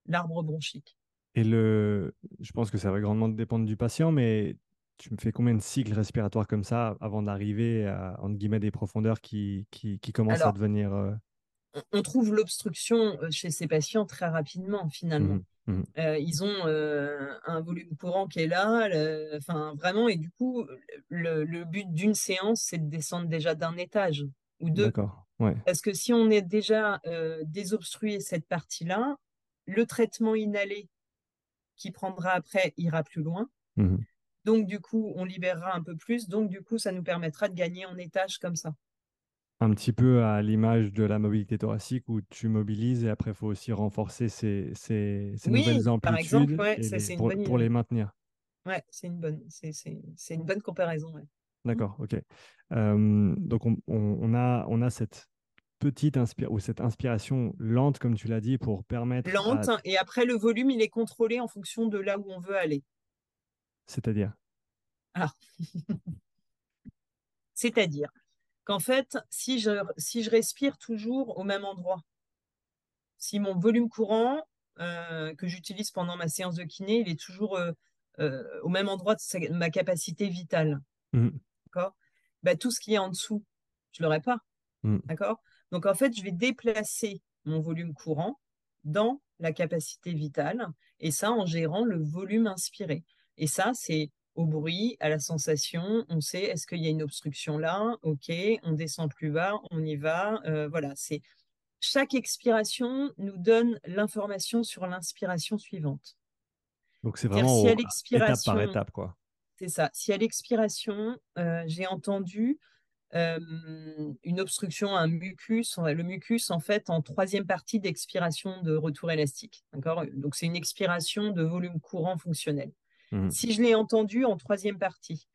Speaker 2: l'arbre bronchique.
Speaker 1: Et le, je pense que ça va grandement dépendre du patient, mais tu me fais combien de cycles respiratoires comme ça avant d'arriver à entre guillemets des profondeurs qui, qui, commencent à devenir. Euh,
Speaker 2: on trouve l'obstruction euh, chez ces patients très rapidement finalement. Mmh Mmh. Euh, ils ont euh, un volume courant qui est là, enfin vraiment, et du coup, le, but d'une séance, c'est de descendre déjà d'un étage ou deux. Parce que si on est déjà euh, désobstrué cette partie-là, le traitement inhalé qui prendra après ira plus loin. Mmh donc du coup, on libérera un peu plus. Donc du coup, ça nous permettra de gagner en étage comme ça
Speaker 1: un petit peu à l'image de la mobilité thoracique où tu mobilises et après il faut aussi renforcer ces, ces, nouvelles amplitudes par exemple, pour, les maintenir.
Speaker 2: Ouais, c'est une bonne, c'est, une bonne comparaison.
Speaker 1: D'accord, ok. donc on, on, a, on a cette petite inspiration ou cette inspiration lente, comme tu l'as dit, pour permettre.
Speaker 2: Lente, et après le volume, il est contrôlé en fonction de là où on veut aller.
Speaker 1: C'est-à-dire?
Speaker 2: Ah. [laughs] C'est-à-dire, qu'en fait, si je, si je respire toujours au même endroit, si mon volume courant euh, que j'utilise pendant ma séance de kiné, il est toujours euh, euh, au même endroit de ma capacité vitale, mmh. d'accord? Bah, Tout ce qui est en dessous, je ne l'aurai pas, mmh. d'accord? Donc en fait, je vais déplacer mon volume courant dans la capacité vitale, et ça en gérant le volume inspiré. Et ça, c'est au bruit, à la sensation, on sait est-ce qu'il y a une obstruction là, ok, on descend plus bas, on y va, euh, voilà, c'est chaque expiration nous donne l'information sur l'inspiration suivante.
Speaker 1: Donc c'est vraiment si étape par étape quoi.
Speaker 2: C'est ça. Si à l'expiration, euh, j'ai entendu euh, une obstruction, un mucus, le mucus en fait en troisième partie d'expiration de retour élastique. D'accord? Donc c'est une expiration de volume courant fonctionnel. Mmh. Si je l'ai entendu en troisième partie,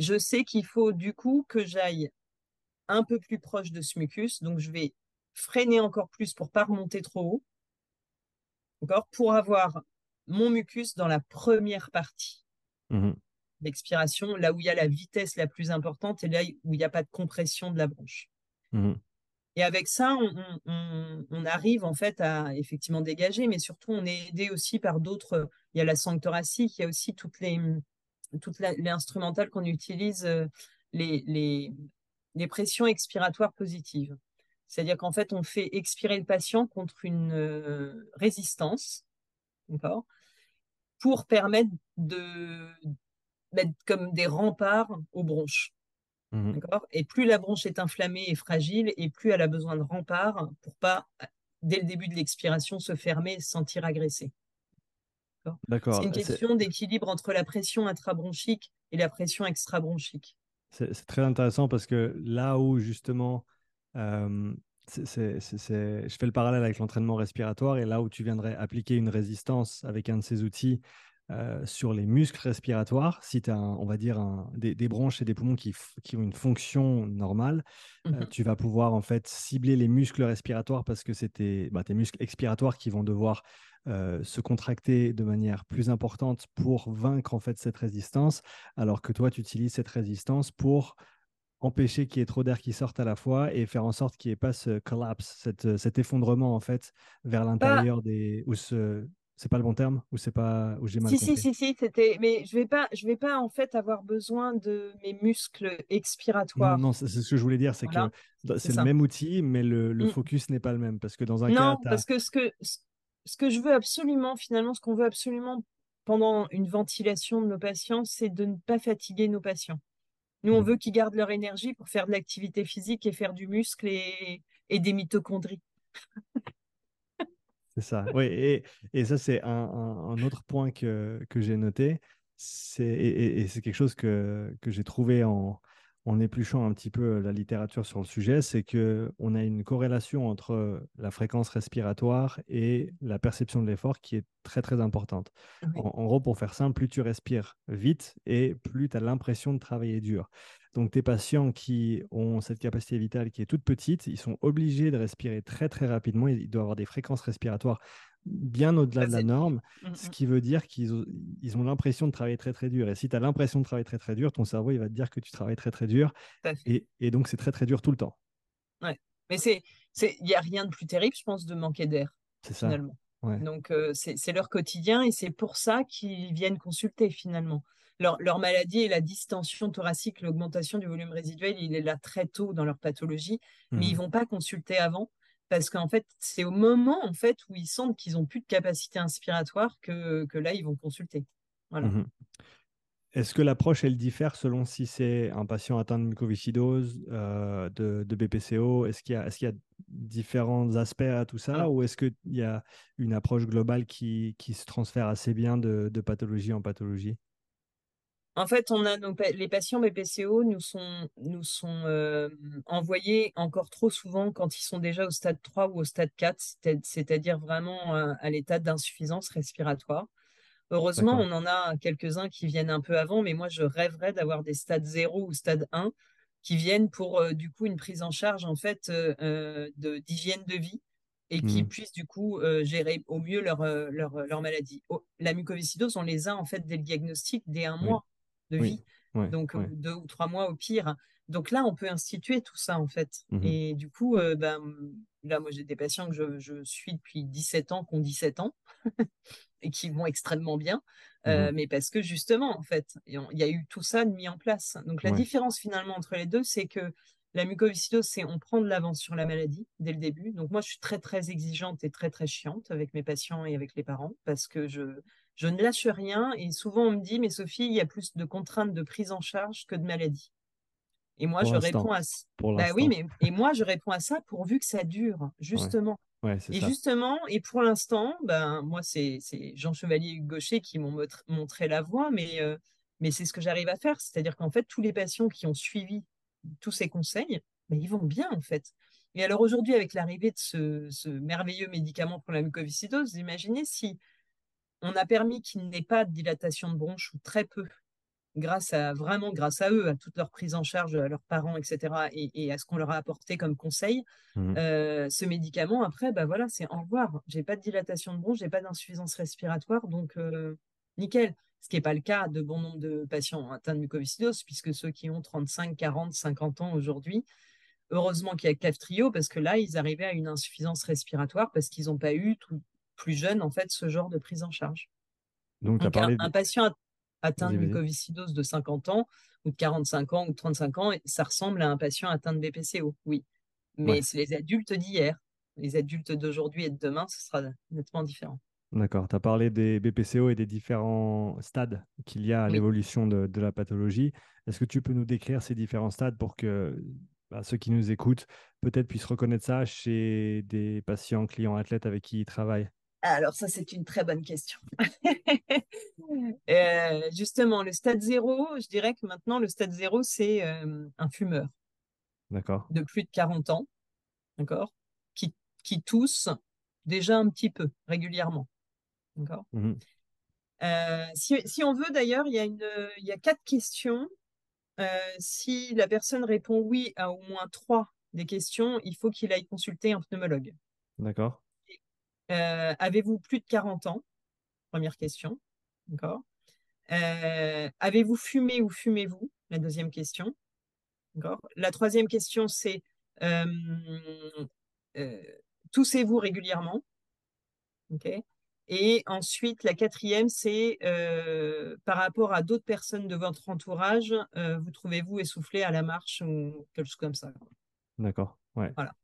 Speaker 2: je sais qu'il faut du coup que j'aille un peu plus proche de ce mucus. Donc, je vais freiner encore plus pour pas remonter trop haut. D'accord? Pour avoir mon mucus dans la première partie
Speaker 1: mmh
Speaker 2: d'expiration, là où il y a la vitesse la plus importante et là où il n'y a pas de compression de la branche.
Speaker 1: mmh
Speaker 2: Et avec ça, on, arrive en fait à effectivement dégager, mais surtout on est aidé aussi par d'autres. Il y a la sangle thoracique, il y a aussi toutes les toutes les instrumentales qu'on utilise, les, les, pressions expiratoires positives. C'est-à-dire qu'en fait, on fait expirer le patient contre une résistance, pour permettre de mettre comme des remparts aux bronches.
Speaker 1: Mmh
Speaker 2: Et plus la bronche est inflammée et fragile, et plus elle a besoin de remparts pour pas, dès le début de l'expiration, se fermer et se sentir agressée. C'est une question d'équilibre entre la pression intrabronchique et la pression extrabronchique.
Speaker 1: C'est très intéressant parce que là où justement, euh, je fais le parallèle avec l'entraînement respiratoire et là où tu viendrais appliquer une résistance avec un de ces outils euh, sur les muscles respiratoires, si tu as, on va dire, des, bronches et des poumons qui, ont une fonction normale, euh, mmh tu vas pouvoir en fait cibler les muscles respiratoires parce que c'est tes, bah, tes muscles expiratoires qui vont devoir euh, se contracter de manière plus importante pour vaincre en fait cette résistance, alors que toi, tu utilises cette résistance pour empêcher qu'il y ait trop d'air qui sorte à la fois et faire en sorte qu'il n'y ait pas ce collapse, cet effondrement en fait vers l'intérieur des ou ce c'est pas le bon terme ou c'est pas ou j'ai mal
Speaker 2: si,
Speaker 1: compris?
Speaker 2: Si si si c'était mais je vais pas je vais pas en fait avoir besoin de mes muscles expiratoires.
Speaker 1: Non non c'est ce que je voulais dire c'est que c'est le même outil mais le, le mmh. focus n'est pas le même parce que dans un non,
Speaker 2: cas parce que ce que ce que je veux absolument, finalement, ce qu'on veut absolument pendant une ventilation de nos patients, c'est de ne pas fatiguer nos patients. Nous, on mmh. veut qu'ils gardent leur énergie pour faire de l'activité physique et faire du muscle et, des mitochondries.
Speaker 1: C'est ça. Oui, et, ça, c'est un, autre point que, j'ai noté. Et, c'est quelque chose que j'ai trouvé en, en épluchant un petit peu la littérature sur le sujet, c'est qu'on a une corrélation entre la fréquence respiratoire et la perception de l'effort qui est très très importante. En, gros, pour faire simple, plus tu respires vite et plus tu as l'impression de travailler dur. Donc tes patients qui ont cette capacité vitale qui est toute petite, ils sont obligés de respirer très très rapidement, ils doivent avoir des fréquences respiratoires bien au-delà de la norme, mmh, ce mmh. qui veut dire qu'ils ont, ils ont l'impression de travailler très très dur. Et si tu as l'impression de travailler très très dur, ton cerveau il va te dire que tu travailles très très dur. Et, et, donc c'est très très dur tout le temps.
Speaker 2: Ouais. Mais c'est il n'y a rien de plus terrible, je pense, de manquer d'air. Finalement. Donc euh, c'est leur quotidien et c'est pour ça qu'ils viennent consulter finalement. Leur, leur, maladie et la distension thoracique, l'augmentation du volume résiduel, il est là très tôt dans leur pathologie, mais ils mmh. vont pas consulter avant parce qu'en fait, c'est au moment en fait où ils sentent qu'ils n'ont plus de capacité inspiratoire que, que là, ils vont consulter. Voilà.
Speaker 1: Mmh Est-ce que l'approche, elle diffère selon si c'est un patient atteint de mucoviscidose, euh, de, de, BPCO Est-ce qu'il y, est y, a différents aspects à tout ça ou est-ce qu'il y a une approche globale qui, qui, se transfère assez bien de, de pathologie en pathologie?
Speaker 2: En fait, on a les patients BPCO nous sont, nous sont euh, envoyés encore trop souvent quand ils sont déjà au stade 3 ou au stade 4, c'est-à-dire vraiment à l'état d'insuffisance respiratoire. Heureusement, on en a quelques-uns qui viennent un peu avant, mais moi, je rêverais d'avoir des stades 0 ou stade 1 qui viennent pour euh, du coup une prise en charge en fait d'hygiène de, vie et qui mmh. puissent du coup gérer au mieux leur, leur, leur maladie. la mucoviscidose, on les a en fait dès le diagnostic, dès un mois de vie. donc deux ou trois mois au pire. Donc là, on peut instituer tout ça en fait. Mmh et du coup, euh, ben, là, moi j'ai des patients que je, je, suis depuis 17 ans, qui ont 17 ans [laughs] et qui vont extrêmement bien. Mmh euh, mais parce que justement, en fait, il y a eu tout ça mis en place. Donc la différence finalement entre les deux, c'est que la mucoviscidose, c'est on prend de l'avance sur la maladie dès le début. Donc moi, je suis très très exigeante et très très chiante avec mes patients et avec les parents parce que je je ne lâche rien et souvent on me dit mais Sophie, il y a plus de contraintes de prise en charge que de maladie. Et moi je réponds à ça. Bah oui, mais et moi je réponds à ça pourvu que ça dure, justement. et justement, et pour l'instant, ben moi c'est Jean Chevalier et Hugues Gaucher qui m'ont montré la voie, mais euh, mais c'est ce que j'arrive à faire, c'est-à-dire qu'en fait tous les patients qui ont suivi tous ces conseils, ben, ils vont bien en fait. Et alors aujourd'hui, avec l'arrivée de ce, ce, merveilleux médicament pour la mucoviscidose, imaginez si on a permis qu'il n'ait pas de dilatation de bronche ou très peu grâce à vraiment grâce à eux, à toute leur prise en charge, à leurs parents, etc., et, à ce qu'on leur a apporté comme conseil, mmh. euh, ce médicament, après, bah voilà, c'est au revoir. J'ai pas de dilatation de bronche, j'ai pas d'insuffisance respiratoire, donc euh, nickel. Ce qui n'est pas le cas de bon nombre de patients atteints de mucoviscidose, puisque ceux qui ont 35, 40, 50 ans aujourd'hui, heureusement qu'il y a Caftrio, parce que là, ils arrivaient à une insuffisance respiratoire parce qu'ils n'ont pas eu tout, plus jeune, en fait, ce genre de prise en charge. Donc, un, patient atteint de mucoviscidose de 50 ans ou de 45 ans ou de 35 ans, ça ressemble à un patient atteint de BPCO, oui. Mais c'est les adultes d'hier. Les adultes d'aujourd'hui et de demain, ce sera nettement différent.
Speaker 1: D'accord. Tu as parlé des BPCO et des différents stades qu'il y a à l'évolution de, la pathologie. Est-ce que tu peux nous décrire ces différents stades pour que bah, ceux qui nous écoutent peut-être puissent reconnaître ça chez des patients, clients, athlètes avec qui ils travaillent?
Speaker 2: Alors ça, c'est une très bonne question. [laughs] Euh, justement, le stade zéro, je dirais que maintenant, le stade zéro, c'est euh, un fumeur.
Speaker 1: D'accord.
Speaker 2: De plus de 40 ans, d'accord, qui, qui tousse déjà un petit peu régulièrement. D'accord. Mmh euh, si, on veut, d'ailleurs, il y, a il y a quatre questions. si la personne répond oui à au moins trois des questions, il faut qu'il aille consulter un pneumologue.
Speaker 1: D'accord.
Speaker 2: Euh, avez-vous plus de 40 ans? Première question. D'accord. Euh, avez-vous fumé ou fumez-vous? La deuxième question. D'accord. La troisième question, c'est euh, toussez-vous régulièrement? Ok. Et ensuite, la quatrième, c'est par rapport à d'autres personnes de votre entourage, vous trouvez-vous essoufflé à la marche ou quelque chose comme ça.
Speaker 1: D'accord. Ouais.
Speaker 2: Voilà.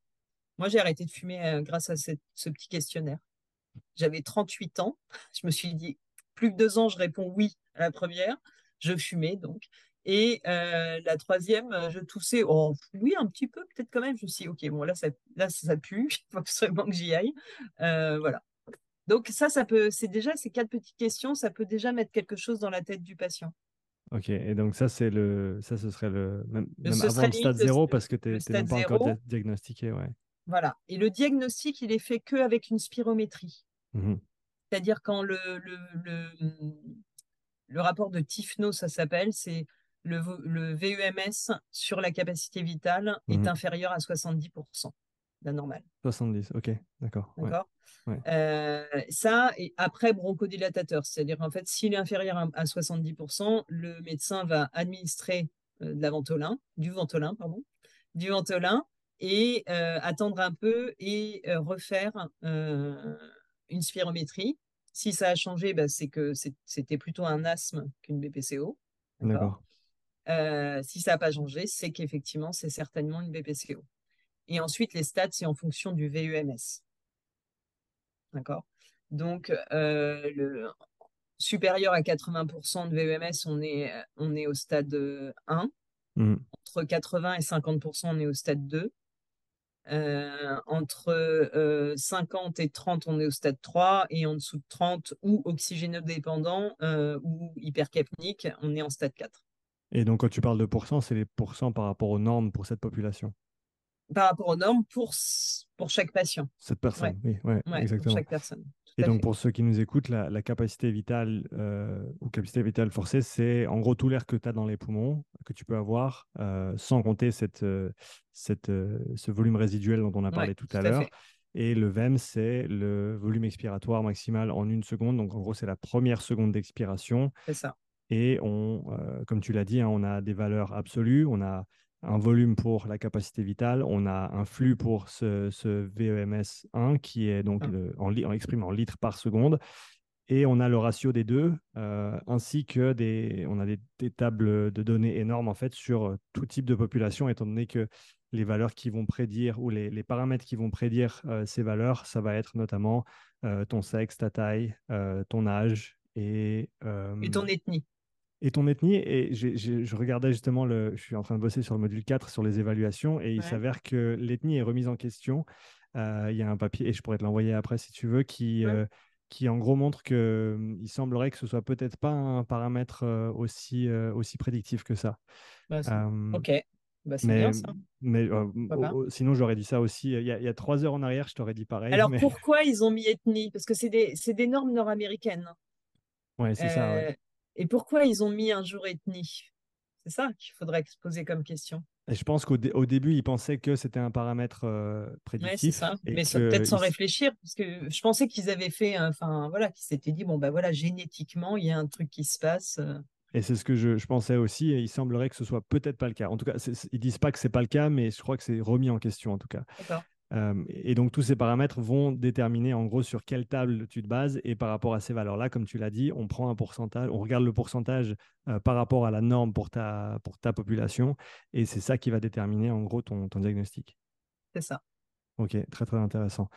Speaker 2: Moi, j'ai arrêté de fumer euh, grâce à ce petit questionnaire. J'avais 38 ans. [laughs] Je me suis dit, plus que deux ans, je réponds oui à la première. Je fumais donc. Et euh, la troisième, euh, je toussais. Oh, oui, un petit peu, peut-être quand même. Je me suis dit, OK, bon, là, ça, là, ça pue. [laughs] Il faut absolument que j'y aille. voilà. Donc, ça, ça peut, c'est déjà ces quatre petites questions, ça peut déjà mettre quelque chose dans la tête du patient.
Speaker 1: Ok, et donc ça, c'est le, ça, ce serait le, même, avant le stade zéro parce que tu n'es pas encore diagnostiqué, ouais.
Speaker 2: Voilà. Et le diagnostic, il est fait qu'avec une spirométrie. Mmh C'est-à-dire quand le, le, rapport de Tifno, ça s'appelle, c'est le, le, VEMS sur la capacité vitale est mmh inférieur à 70% la normale.
Speaker 1: 70, ok, d'accord.
Speaker 2: D'accord? Euh, ça, et après bronchodilatateur, c'est-à-dire en fait, s'il est inférieur à, 70%, le médecin va administrer euh, de la ventolin, du ventolin, pardon, du ventolin et attendre un peu et refaire une spirométrie. Si ça a changé, bah, c'est que c'était plutôt un asthme qu'une BPCO. D'accord? si ça n'a pas changé, c'est qu'effectivement, c'est certainement une BPCO. Et ensuite, les stats, c'est en fonction du VEMS. D'accord? Donc, le, supérieur à 80% de VEMS, on est, on est au stade 1. Mmh. Entre 80 et 50%, on est au stade 2. Euh, entre 50 euh, et 30, on est au stade 3, et en dessous de 30, ou oxygénodépendant euh, ou hypercapnique, on est en stade 4.
Speaker 1: Et donc, quand tu parles de pourcents, c'est les pourcents par rapport aux normes pour cette population?
Speaker 2: Par rapport aux normes pour, pour chaque patient.
Speaker 1: Cette personne, oui, ouais, exactement.
Speaker 2: Pour chaque personne.
Speaker 1: Et donc, pour ceux qui nous écoutent, la, capacité vitale euh, ou capacité vitale forcée, c'est en gros tout l'air que tu as dans les poumons, que tu peux avoir, euh, sans compter cette, euh, cette, ce volume résiduel dont on a parlé tout à l'heure. Et le VEM, c'est le volume expiratoire maximal en une seconde. Donc, en gros, c'est la première seconde d'expiration.
Speaker 2: C'est ça.
Speaker 1: Et on, comme tu l'as dit, hein, on a des valeurs absolues. On a un volume pour la capacité vitale, on a un flux pour ce, VEMS1 qui est donc ah. en, exprimé en litres par seconde. Et on a le ratio des deux, euh, ainsi que des, on a des, tables de données énormes en fait sur tout type de population, étant donné que les valeurs qui vont prédire ou les, paramètres qui vont prédire euh, ces valeurs, ça va être notamment euh, ton sexe, ta taille, ton âge et,
Speaker 2: et ton ethnie
Speaker 1: et ton ethnie. Et je regardais justement, le, je suis en train de bosser sur le module 4 sur les évaluations et il s'avère que l'ethnie est remise en question. Euh, il y a un papier, et je pourrais te l'envoyer après si tu veux, qui, euh, qui en gros montre qu'il il semblerait que ce soit peut-être pas un paramètre euh, aussi, aussi prédictif que ça.
Speaker 2: Bah, ok. Bah, c'est bien ça.
Speaker 1: Mais sinon, j'aurais dit ça aussi. Il y, a, il y, a, trois heures en arrière, je t'aurais dit pareil.
Speaker 2: Alors pourquoi ils ont mis ethnie? Parce que c'est des, des, normes nord-américaines.
Speaker 1: Ouais, c'est ça.
Speaker 2: Et pourquoi ils ont mis un jour et demi? C'est ça qu'il faudrait se poser comme question.
Speaker 1: Et je pense qu'au début, ils pensaient que c'était un paramètre euh, prédictif.
Speaker 2: ça. Mais peut-être sans réfléchir, parce que je pensais qu'ils avaient fait, enfin voilà, qu'ils s'étaient dit, bon ben voilà, génétiquement, il y a un truc qui se passe. Euh.
Speaker 1: Et c'est ce que je, pensais aussi, et il semblerait que ce soit peut-être pas le cas. En tout cas, ils disent pas que c'est pas le cas, mais je crois que c'est remis en question en tout cas. Et donc, tous ces paramètres vont déterminer en gros sur quelle table tu te bases. Et par rapport à ces valeurs-là, comme tu l'as dit, on prend un pourcentage, on regarde le pourcentage par rapport à la norme pour ta, pour ta population. Et c'est ça qui va déterminer en gros ton, ton diagnostic.
Speaker 2: C'est ça.
Speaker 1: Ok, très très intéressant.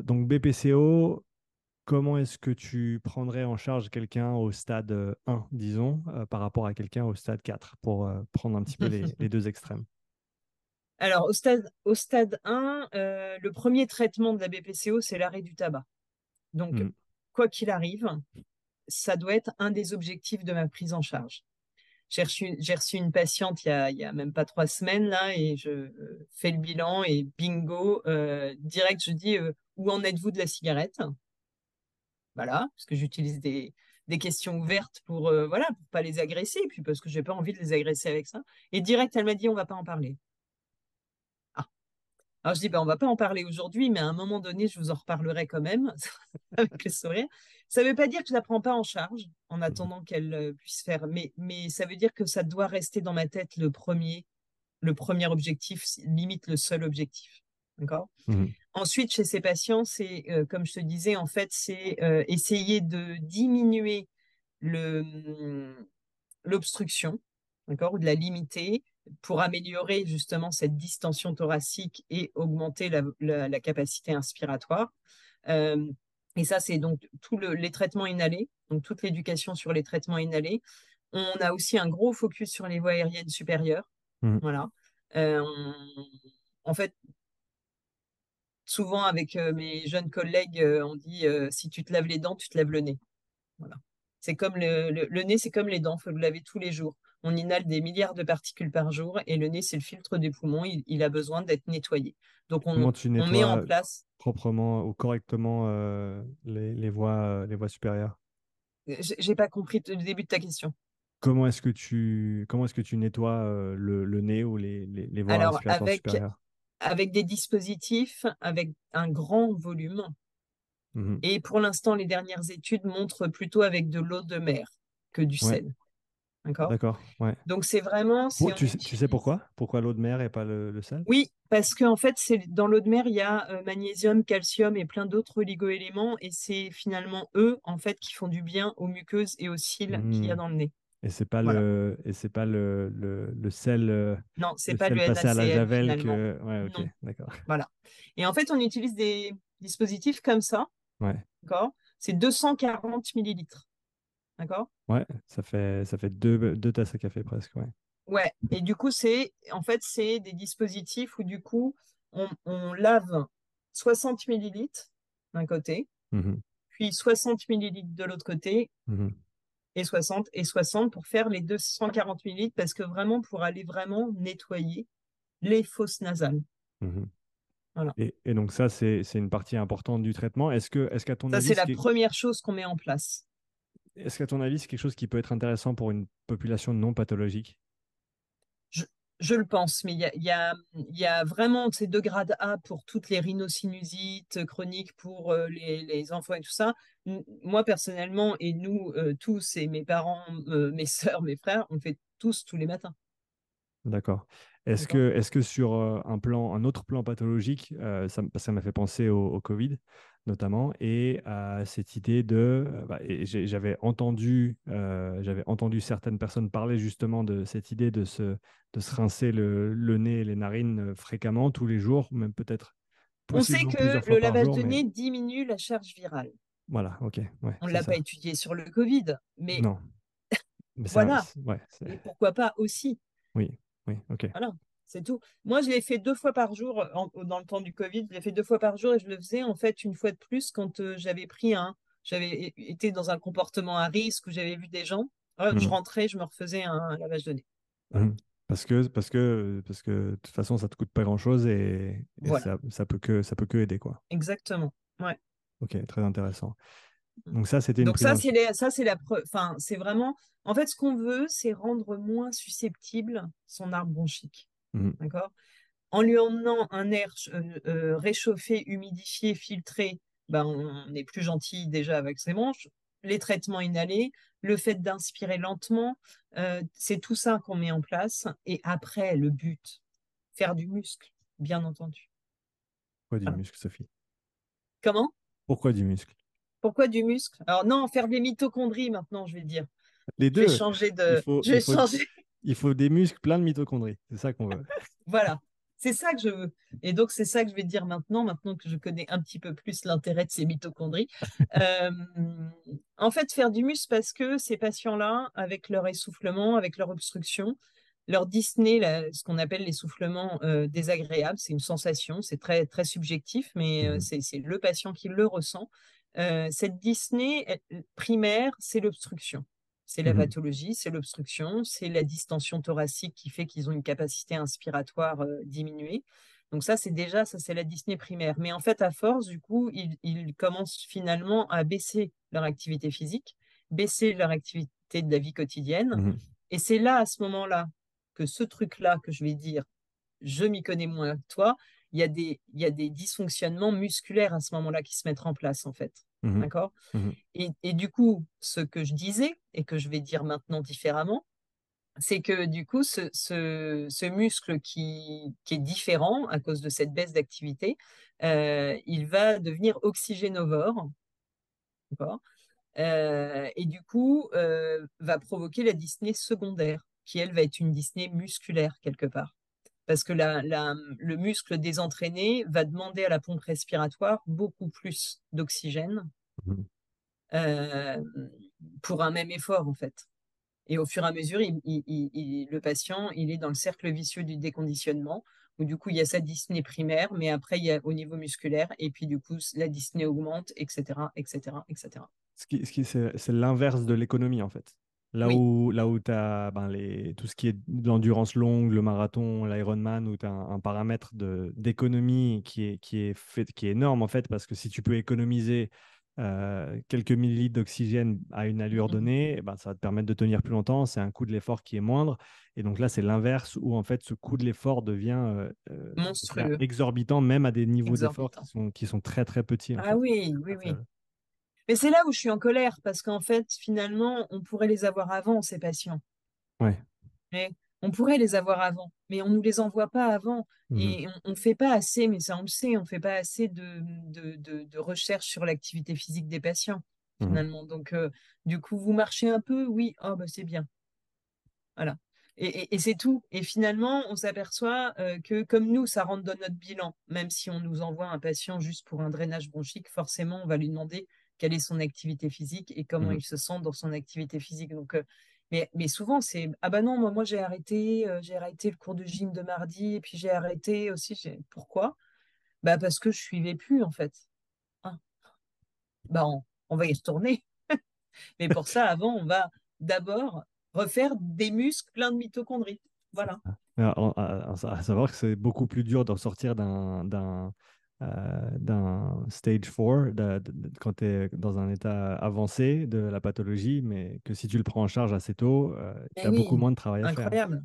Speaker 1: donc, BPCO, comment est-ce que tu prendrais en charge quelqu'un au stade 1, disons, par rapport à quelqu'un au stade 4, pour prendre un petit peu les [laughs] deux extrêmes?
Speaker 2: Alors, au stade, au stade 1, euh, le premier traitement de la BPCO, c'est l'arrêt du tabac. Donc, hmm. quoi qu'il arrive, ça doit être un des objectifs de ma prise en charge. J'ai reçu, une patiente il y, a, même pas trois semaines là et je euh, fais le bilan et bingo, euh, direct je dis où en êtes-vous de la cigarette? Voilà, parce que j'utilise des, questions ouvertes pour voilà pour pas les agresser et puis parce que j'ai pas envie de les agresser avec ça. Et direct elle m'a dit on va pas en parler. Alors je dis, ben, on va pas en parler aujourd'hui, mais à un moment donné, je vous en reparlerai quand même, [laughs] avec le sourire. Ça ne veut pas dire que je ne la prends pas en charge en mmh attendant qu'elle euh, puisse faire, mais, mais ça veut dire que ça doit rester dans ma tête le premier, le premier objectif, limite le seul objectif. D'accord? Mmh Ensuite, chez ces patients, c'est, euh, comme je te disais, en fait, c'est euh, essayer de diminuer mmh, l'obstruction, d'accord, ou de la limiter, pour améliorer justement cette distension thoracique et augmenter la, capacité inspiratoire. Euh, et ça, c'est donc tous les traitements inhalés, donc toute l'éducation sur les traitements inhalés. On a aussi un gros focus sur les voies aériennes supérieures. Mmh. Voilà. Euh, en fait, souvent avec euh, mes jeunes collègues, on dit si tu te laves les dents, tu te laves le nez. Voilà. C'est comme le, le nez, c'est comme les dents, il faut le laver tous les jours on inhale des milliards de particules par jour et le nez, c'est le filtre des poumons, il, a besoin d'être nettoyé. Donc on, met en place.
Speaker 1: Proprement ou correctement euh, les, voies, euh, les voies supérieures?
Speaker 2: J'ai pas compris le début de ta question.
Speaker 1: Comment est-ce que tu, comment est-ce que tu nettoies euh, le, nez ou les, les, voies
Speaker 2: Alors, avec, Avec des dispositifs avec un grand volume. Mmh et pour l'instant, les dernières études montrent plutôt avec de l'eau de mer que du sel.
Speaker 1: D'accord. Ouais.
Speaker 2: Donc c'est vraiment.
Speaker 1: tu, sais, pourquoi? Pourquoi l'eau de mer et pas le, sel?
Speaker 2: Oui, parce qu'en fait, c'est dans l'eau de mer, il y a euh, magnésium, calcium et plein d'autres oligoéléments, et c'est finalement eux en fait qui font du bien aux muqueuses et aux cils qu'il y a mmh. dans le nez.
Speaker 1: Et c'est pas le et c'est pas le, le, sel.
Speaker 2: Non, c'est pas le passé à la javel que.
Speaker 1: Ouais, ok, d'accord.
Speaker 2: Voilà. Et en fait, on utilise des dispositifs comme ça.
Speaker 1: Ouais.
Speaker 2: D'accord? C'est 240 millilitres. D'accord?
Speaker 1: Ouais, ça fait, ça fait deux, deux tasses à café presque. Ouais.
Speaker 2: Ouais, et du coup, c'est en fait, c'est des dispositifs où du coup, on, lave 60 millilitres d'un côté, mmh puis 60 millilitres de l'autre côté, mmh et 60 et 60 pour faire les 240 millilitres, parce que vraiment, pour aller vraiment nettoyer les fosses nasales.
Speaker 1: Mmh voilà. Et, et, donc ça, c'est une partie importante du traitement. Est-ce que, est-ce qu'à ton
Speaker 2: avis, ça c'est la première chose qu'on met en place.
Speaker 1: Est-ce qu'à ton avis, c'est quelque chose qui peut être intéressant pour une population non pathologique?
Speaker 2: Je, le pense, mais il y a, vraiment ces deux grades A pour toutes les rhinosinusites chroniques pour euh, les, enfants et tout ça. Moi, personnellement, et nous euh, tous, et mes parents, euh, mes [laughs] soeurs, mes frères, on fait tous tous les matins.
Speaker 1: D'accord. Est-ce que, est que sur un, plan, un autre plan pathologique, ça m'a fait penser au, au Covid, notamment, et à cette idée de. Euh, bah, j'avais entendu, euh, entendu certaines personnes parler justement de cette idée de se, de se rincer le, le nez et les narines euh, fréquemment, tous les jours, même peut-être.
Speaker 2: On sait que le lavage de nez diminue la charge virale.
Speaker 1: Voilà, ok. Ouais,
Speaker 2: On ne l'a pas étudié sur le Covid, mais.
Speaker 1: Non. [laughs]
Speaker 2: Mais voilà. Ouais, et pourquoi pas aussi
Speaker 1: Oui, oui, ok.
Speaker 2: Voilà. C'est tout. Moi, je l'ai fait deux fois par jour dans le temps du Covid. Je l'ai fait deux fois par jour et je le faisais en fait une fois de plus quand euh, j'avais pris un. J'avais été dans un comportement à risque où j'avais vu des gens. Je mmh. rentrais, je me refaisais un, lavage de nez.
Speaker 1: Mmh. Parce que, parce que, parce que de toute façon, ça te coûte pas grand chose et, ça, ça, peut que, ça peut que aider quoi.
Speaker 2: Exactement. Ouais.
Speaker 1: Ok, très intéressant. Donc ça, c'était une
Speaker 2: Donc ça, c'est ça, c'est la preuve. Enfin, c'est vraiment. En fait, ce qu'on veut, c'est rendre moins susceptible son arbre bronchique.
Speaker 1: Mhm.
Speaker 2: D'accord? En lui emmenant un air euh, euh, réchauffé, humidifié, filtré, ben, on est plus gentil déjà avec ses manches. Les traitements inhalés, le fait d'inspirer lentement, euh, c'est tout ça qu'on met en place. Et après, le but, faire du muscle, bien entendu.
Speaker 1: Pourquoi du
Speaker 2: Voilà.
Speaker 1: muscle, Sophie?
Speaker 2: Comment?
Speaker 1: Pourquoi du muscle?
Speaker 2: Pourquoi du muscle? Alors non, faire des mitochondries maintenant, je vais dire.
Speaker 1: Les
Speaker 2: Je vais
Speaker 1: deux.
Speaker 2: changer de.
Speaker 1: Il faut-
Speaker 2: je vais
Speaker 1: il faut-
Speaker 2: changer.
Speaker 1: Il faut des muscles pleins de mitochondries. C'est ça qu'on veut. [laughs]
Speaker 2: Voilà. C'est ça que je veux. Et donc, c'est ça que je vais dire maintenant, maintenant que je connais un petit peu plus l'intérêt de ces mitochondries. [laughs] Euh, en fait, faire du muscle parce que ces patients-là, avec leur essoufflement, avec leur obstruction, leur dyspnée, ce qu'on appelle l'essoufflement euh, désagréable, c'est une sensation, c'est très, très subjectif, mais euh, c'est c'est le patient qui le ressent. Euh, cette dyspnée elle- primaire, c'est l'obstruction. C'est la
Speaker 1: Mhm.
Speaker 2: pathologie, c'est l'obstruction, c'est la distension thoracique qui fait qu'ils ont une capacité inspiratoire euh, diminuée. Donc ça, c'est déjà, ça c'est la dyspnée primaire. Mais en fait, à force, du coup, ils, ils commencent finalement à baisser leur activité physique, baisser leur activité de la vie quotidienne.
Speaker 1: Mhm.
Speaker 2: Et c'est là, à ce moment-là, que ce truc-là que je vais dire, je m'y connais moins que toi, il y a des, il y a des dysfonctionnements musculaires à ce moment-là qui se mettent en place, en fait.
Speaker 1: Mhm.
Speaker 2: D'accord?
Speaker 1: Mhm.
Speaker 2: et, et du coup, ce que je disais et que je vais dire maintenant différemment, c'est que du coup, ce, ce, ce muscle qui, qui est différent à cause de cette baisse d'activité, euh, il va devenir oxygénovore. D'accord? Euh, et du coup, euh, va provoquer la dyspnée secondaire, qui elle va être une dyspnée musculaire quelque part. Parce que la, la- le muscle désentraîné va demander à la pompe respiratoire beaucoup plus d'oxygène
Speaker 1: Mhm.
Speaker 2: euh, pour un même effort, en fait. Et au fur et à mesure, il- il- il- il- le patient, il est dans le cercle vicieux du déconditionnement, où du coup, il y a sa dyspnée primaire, mais après, il y a au niveau musculaire, et puis du coup, la dyspnée augmente, etc., etc., etc.
Speaker 1: Ce qui, ce qui- c'est c'est l'inverse de l'économie, en fait. Là
Speaker 2: Oui.
Speaker 1: où, là où tu as ben, les, tout ce qui est de l'endurance longue, le marathon, l'Ironman, où tu as un, un paramètre d'économie qui est, qui, est fait, qui est énorme, en fait, parce que si tu peux économiser euh, quelques millilitres d'oxygène à une allure
Speaker 2: Mhm.
Speaker 1: donnée, eh ben, ça va te permettre de tenir plus longtemps. C'est un coût de l'effort qui est moindre. Et donc là, c'est l'inverse, où en fait, ce coût de l'effort devient, euh, euh,
Speaker 2: Monstrueux.
Speaker 1: exorbitant, même à des niveaux d'effort qui sont, qui sont très, très petits.
Speaker 2: Ah
Speaker 1: fait.
Speaker 2: oui, oui, oui. Mais c'est là où je suis en colère, parce qu'en fait, finalement, on pourrait les avoir avant, ces patients.
Speaker 1: Ouais.
Speaker 2: Mais on pourrait les avoir avant, mais on ne nous les envoie pas avant.
Speaker 1: Mhm.
Speaker 2: Et on ne fait pas assez, mais ça on le sait, on ne fait pas assez de, de, de, de recherche sur l'activité physique des patients,
Speaker 1: Mhm.
Speaker 2: finalement. Donc, euh, du coup, vous marchez un peu, oui, oh, bah, c'est bien. Voilà. Et, et- et c'est tout. Et finalement, on s'aperçoit euh, que comme nous, ça rentre dans notre bilan, même si on nous envoie un patient juste pour un drainage bronchique, forcément, on va lui demander quelle est son activité physique et comment
Speaker 1: Mhm.
Speaker 2: il se sent dans son activité physique. Donc, euh, mais, mais souvent, c'est Ah bah non, moi, moi j'ai arrêté, euh, j'ai arrêté le cours de gym de mardi, et puis j'ai arrêté aussi. j'ai- Pourquoi? Bah parce que je suivais plus, en fait. Ah, bah on, on va y retourner. [laughs] Mais pour ça, avant, on va d'abord refaire des muscles pleins de mitochondries. Voilà.
Speaker 1: Alors, à, savoir que c'est beaucoup plus dur d'en sortir d'un euh, d'un stage 4 de- de- de- quand tu es dans un état avancé de la pathologie, mais que si tu le prends en charge assez tôt, tu
Speaker 2: Eh
Speaker 1: as beaucoup moins de travail à faire.
Speaker 2: incroyable.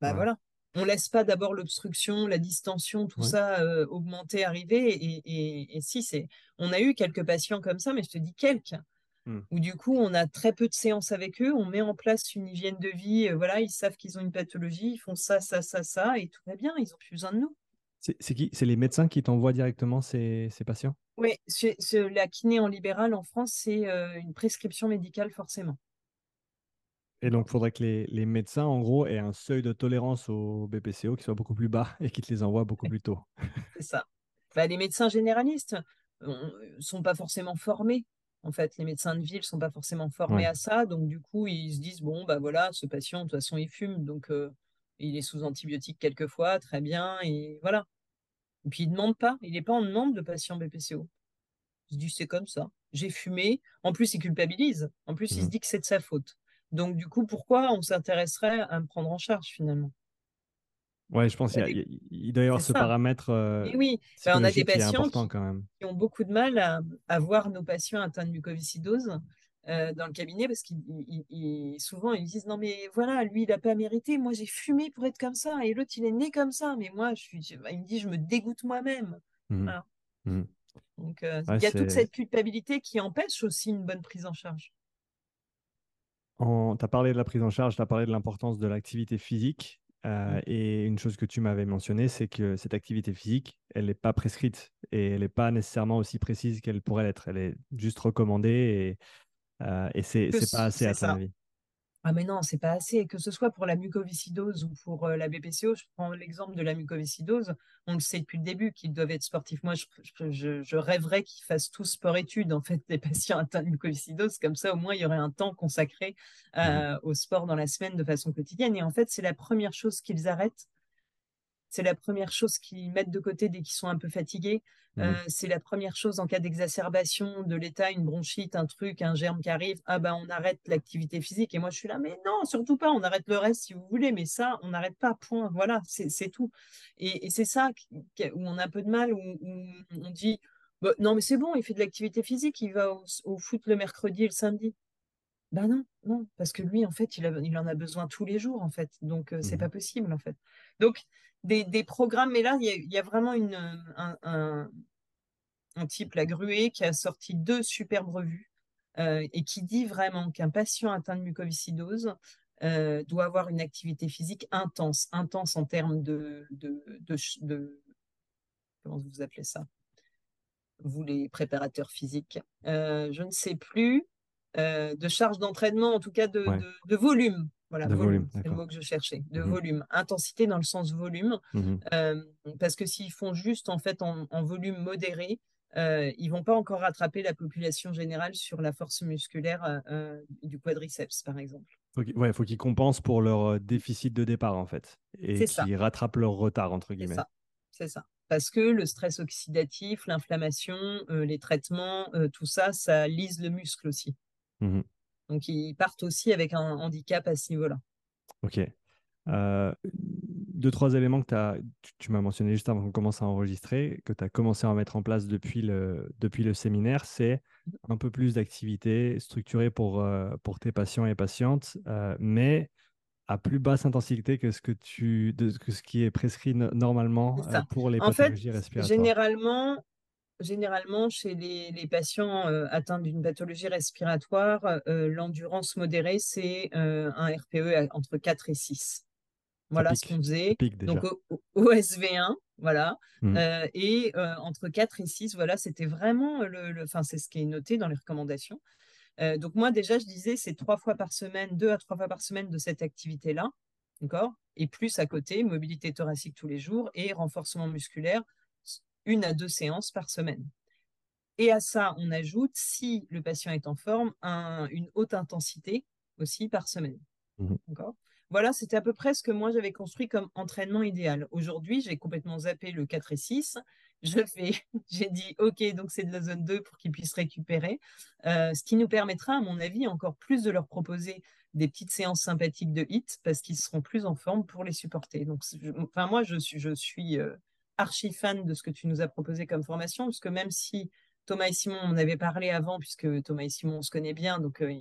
Speaker 2: Bah
Speaker 1: Ouais.
Speaker 2: voilà. On laisse pas d'abord l'obstruction, la distension, tout
Speaker 1: Ouais.
Speaker 2: ça euh, augmenter, arriver. Et, et- et si c'est, on a eu quelques patients comme ça, mais je te dis quelques,
Speaker 1: Hmm.
Speaker 2: où du coup on a très peu de séances avec eux, on met en place une hygiène de vie. euh, voilà, ils savent qu'ils ont une pathologie, ils font ça, ça, ça, ça, et tout va bien. Ils ont plus besoin de nous.
Speaker 1: C'est qui? C'est les médecins qui t'envoient directement ces, ces patients?
Speaker 2: Oui, c'est- la kiné en libéral en France, c'est euh, une prescription médicale forcément.
Speaker 1: Et donc, il faudrait que les, les médecins, en gros, aient un seuil de tolérance au BPCO qui soit beaucoup plus bas [laughs] et qui te les envoient beaucoup plus tôt.
Speaker 2: C'est ça. Bah, les médecins généralistes ne sont pas forcément formés. En fait, les médecins de ville sont pas forcément formés
Speaker 1: Ouais.
Speaker 2: à ça. Donc, du coup, ils se disent, bon, bah voilà, ce patient, de toute façon, il fume. Donc, euh, il est sous antibiotiques quelquefois, très bien. Et voilà. Et puis, il ne demande pas. Il n'est pas en demande de patient BPCO. Il se dit, c'est comme ça. J'ai fumé. En plus, il culpabilise. En plus, il se
Speaker 1: Mhm.
Speaker 2: dit que c'est de sa faute. Donc, du coup, pourquoi on s'intéresserait à me prendre en charge finalement?
Speaker 1: Ouais, je pense qu'il il doit y avoir ce paramètre euh,
Speaker 2: oui, ben, on a des patients
Speaker 1: important quand même.
Speaker 2: qui ont beaucoup de mal à, voir nos patients atteints de mucoviscidose euh, dans le cabinet parce qu'ils souvent ils disent non mais voilà lui il n'a pas mérité moi j'ai fumé pour être comme ça et l'autre il est né comme ça mais moi je suis il me dit je me dégoûte moi-même mmh. Mmh. donc euh, il y a toute cette culpabilité qui empêche aussi une bonne prise en charge
Speaker 1: tu as parlé de la prise en charge tu as parlé de l'importance de l'activité physique euh, mmh. et une chose que tu m'avais mentionné, c'est que cette activité physique, elle n'est pas prescrite et elle n'est pas nécessairement aussi précise qu'elle pourrait l'être. Elle est juste recommandée et, euh, et c'est pas assez à ton avis?
Speaker 2: Ah mais non, c'est pas assez. Que ce soit pour la mucoviscidose ou pour euh, la BPCO, je prends l'exemple de la mucoviscidose, on le sait depuis le début qu'ils doivent être sportifs. Moi, je, rêverais qu'ils fassent tous sport-études, en fait, [laughs] des patients atteints de mucoviscidose. Comme ça, au moins, il y aurait un temps consacré mmh euh, au sport dans la semaine de façon quotidienne. Et en fait, c'est la première chose qu'ils arrêtent c'est la première chose qu'ils mettent de côté dès qu'ils sont un peu fatigués. Mmh. Euh, c'est la première chose en cas d'exacerbation de l'état, une bronchite, un truc, un germe qui arrive. Ah ben on arrête l'activité physique. Et moi je suis là, mais non, surtout pas. On arrête le reste si vous voulez, mais ça on n'arrête pas. Point. Voilà, c'est tout. Et, c'est ça où on a un peu de mal, où, on dit bah, non mais c'est bon, il fait de l'activité physique, il va au, foot le mercredi et le samedi. Ben non, non, parce que lui, en fait, il, il en a besoin tous les jours, en fait. Donc, euh, c'est mmh. pas possible, en fait. Donc, des, programmes. Mais là, il y, a vraiment une, un, type, la Gruée, qui a sorti deux superbes revues euh, et qui dit vraiment qu'un patient atteint de mucoviscidose euh, doit avoir une activité physique intense, intense en termes de, de, comment vous appelez ça? Vous les préparateurs physiques. Euh, je ne sais plus. De charge d'entraînement, en tout cas de, de volume. Voilà, volume, c'est le mot que je cherchais. De mmh volume. Intensité dans le sens volume. Mmh parce que s'ils font juste en fait en, volume modéré, euh, ils vont pas encore rattraper la population générale sur la force musculaire euh, euh, du quadriceps, par exemple.
Speaker 1: Il faut qu'ils compensent pour leur déficit de départ, en fait. Et qu'ils rattrapent leur retard, entre guillemets.
Speaker 2: C'est ça. Parce que le stress oxydatif, l'inflammation, les traitements, tout ça, ça lise le muscle aussi. Mmh donc, ils partent aussi avec un handicap à ce niveau-là.
Speaker 1: Ok. Euh, deux, trois éléments que as, tu, m'as mentionné juste avant qu'on commence à enregistrer, que tu as commencé à mettre en place depuis le, depuis le séminaire, c'est un peu plus d'activités structurées pour, euh, pour tes patients et patientes, euh, mais à plus basse intensité que ce, que tu, de, que ce qui est prescrit normalement pour les pathologies respiratoires.
Speaker 2: Généralement, généralement, chez les, patients euh, atteints d'une pathologie respiratoire, euh, l'endurance modérée, c'est euh, un RPE entre 4 et 6. Voilà ce qu'on faisait. Donc au, SV1, voilà. Mmh. et entre 4 et 6, voilà, c'était vraiment le. Enfin, c'est ce qui est noté dans les recommandations. donc moi, déjà, je disais, c'est trois fois par semaine, deux à trois fois par semaine de cette activité-là. D'accord? Et plus à côté, mobilité thoracique tous les jours et renforcement musculaire une à deux séances par semaine. Et à ça, on ajoute, si le patient est en forme, une haute intensité aussi par semaine. Mmh voilà, c'était à peu près ce que moi j'avais construit comme entraînement idéal. Aujourd'hui, j'ai complètement zappé le 4 et 6. Je fais, [laughs] j'ai dit, OK, donc c'est de la zone 2 pour qu'ils puissent récupérer. Euh, ce qui nous permettra, à mon avis, encore plus de leur proposer des petites séances sympathiques de HIT parce qu'ils seront plus en forme pour les supporter. Donc, enfin, moi, je suis, je suis euh, archi fan de ce que tu nous as proposé comme formation, parce que même si Thomas et Simon en avaient parlé avant, puisque Thomas et Simon on se connaît bien, donc euh,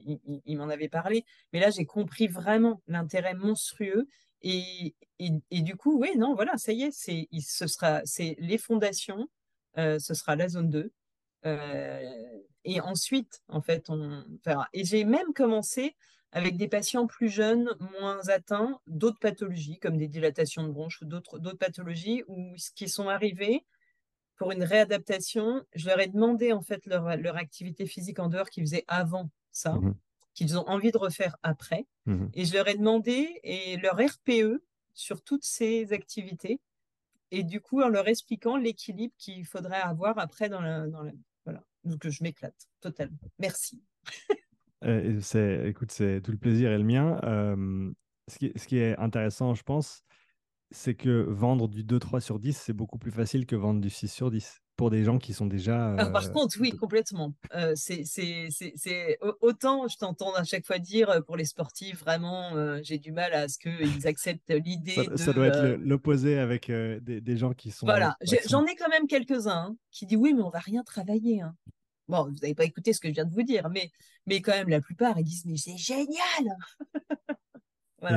Speaker 2: ils, m'en avaient parlé, mais là j'ai compris vraiment l'intérêt monstrueux. Et, et, du coup, oui, non, voilà, ça y est, c'est, ce sera, c'est les fondations, euh, ce sera la zone 2. Euh, et ensuite, en fait, on verra. Et j'ai même commencé avec des patients plus jeunes, moins atteints, d'autres pathologies comme des dilatations de bronches ou d'autres pathologies où, qui sont arrivés pour une réadaptation. Je leur ai demandé en fait leur, activité physique en dehors qu'ils faisaient avant ça, mmh qu'ils ont envie de refaire après. Mmh et je leur ai demandé et leur RPE sur toutes ces activités. Et du coup, en leur expliquant l'équilibre qu'il faudrait avoir après dans la, dans la... Voilà. Donc, je m'éclate totalement. Merci.
Speaker 1: Euh, c'est, écoute, c'est tout le plaisir et le mien. ce, qui, ce, qui, est intéressant, je pense, c'est que vendre du 2-3 sur 10, c'est beaucoup plus facile que vendre du 6 sur 10. pour des gens qui sont déjà.
Speaker 2: Par contre, oui, complètement. c'est, autant je t'entends à chaque fois dire pour les sportifs, vraiment, j'ai du mal à ce qu'ils acceptent l'idée.
Speaker 1: ça,
Speaker 2: de,
Speaker 1: ça doit être l'opposé avec des, des, gens qui sont.
Speaker 2: Voilà, j'en ai quand même quelques-uns hein, qui disent oui, mais on va rien travailler. Hein. Bon, vous n'avez pas écouté ce que je viens de vous dire, mais, mais quand même, la plupart, ils disent mais c'est génial [laughs]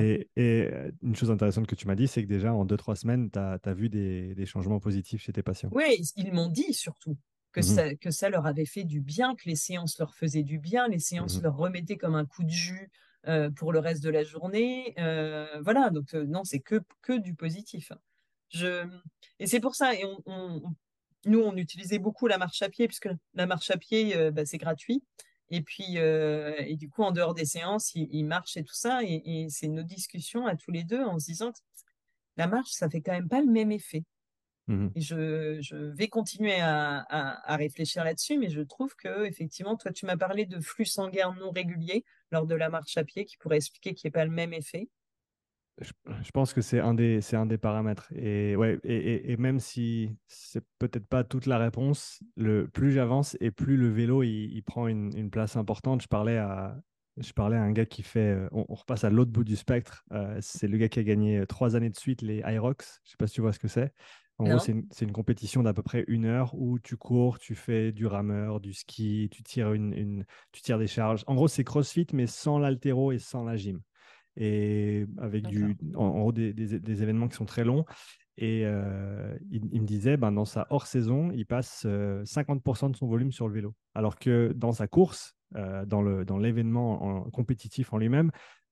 Speaker 1: Et, une chose intéressante que tu m'as dit, c'est que déjà en 2-3 semaines, tu as, vu des, changements positifs chez tes patients.
Speaker 2: Oui, ils m'ont dit surtout que, mmh ça, que ça leur avait fait du bien, que les séances leur faisaient du bien, les séances mmh leur remettaient comme un coup de jus euh, pour le reste de la journée. Euh, voilà, donc non, c'est que, que du positif. Je... Et c'est pour ça, et nous, on utilisait beaucoup la marche à pied, puisque la marche à pied, bah, c'est gratuit. Et puis, euh, et du coup, en dehors des séances, il, marche et tout ça. Et, c'est nos discussions à tous les deux en se disant que la marche, ça fait quand même pas le même effet. Mmh et je, je, vais continuer à, à, réfléchir là-dessus, mais je trouve que effectivement, toi, tu m'as parlé de flux sanguin non régulier lors de la marche à pied qui pourrait expliquer qu'il n'y ait pas le même effet
Speaker 1: je, pense que c'est un des c'est un des paramètres. Et ouais et, et, même si c'est peut-être pas toute la réponse le plus j'avance et plus le vélo il, prend une, une, place importante. Je parlais à je parlais à un gars qui fait euh, on, repasse à l'autre bout du spectre euh, c'est le gars qui a gagné euh, trois années de suite les Irox. Je sais pas si tu vois ce que c'est. En gros, c'est une, une, compétition d'à peu près une heure où tu cours, tu fais du rameur, du ski, tu tires, une, une tu tires des charges. En gros, c'est CrossFit, mais sans l'altéro et sans la gym et avec du, en, gros des, des, événements qui sont très longs. Et euh, il, me disait, ben, dans sa hors-saison, il passe 50% euh, de son volume sur le vélo. Alors que dans sa course, euh, dans l'événement compétitif en lui-même,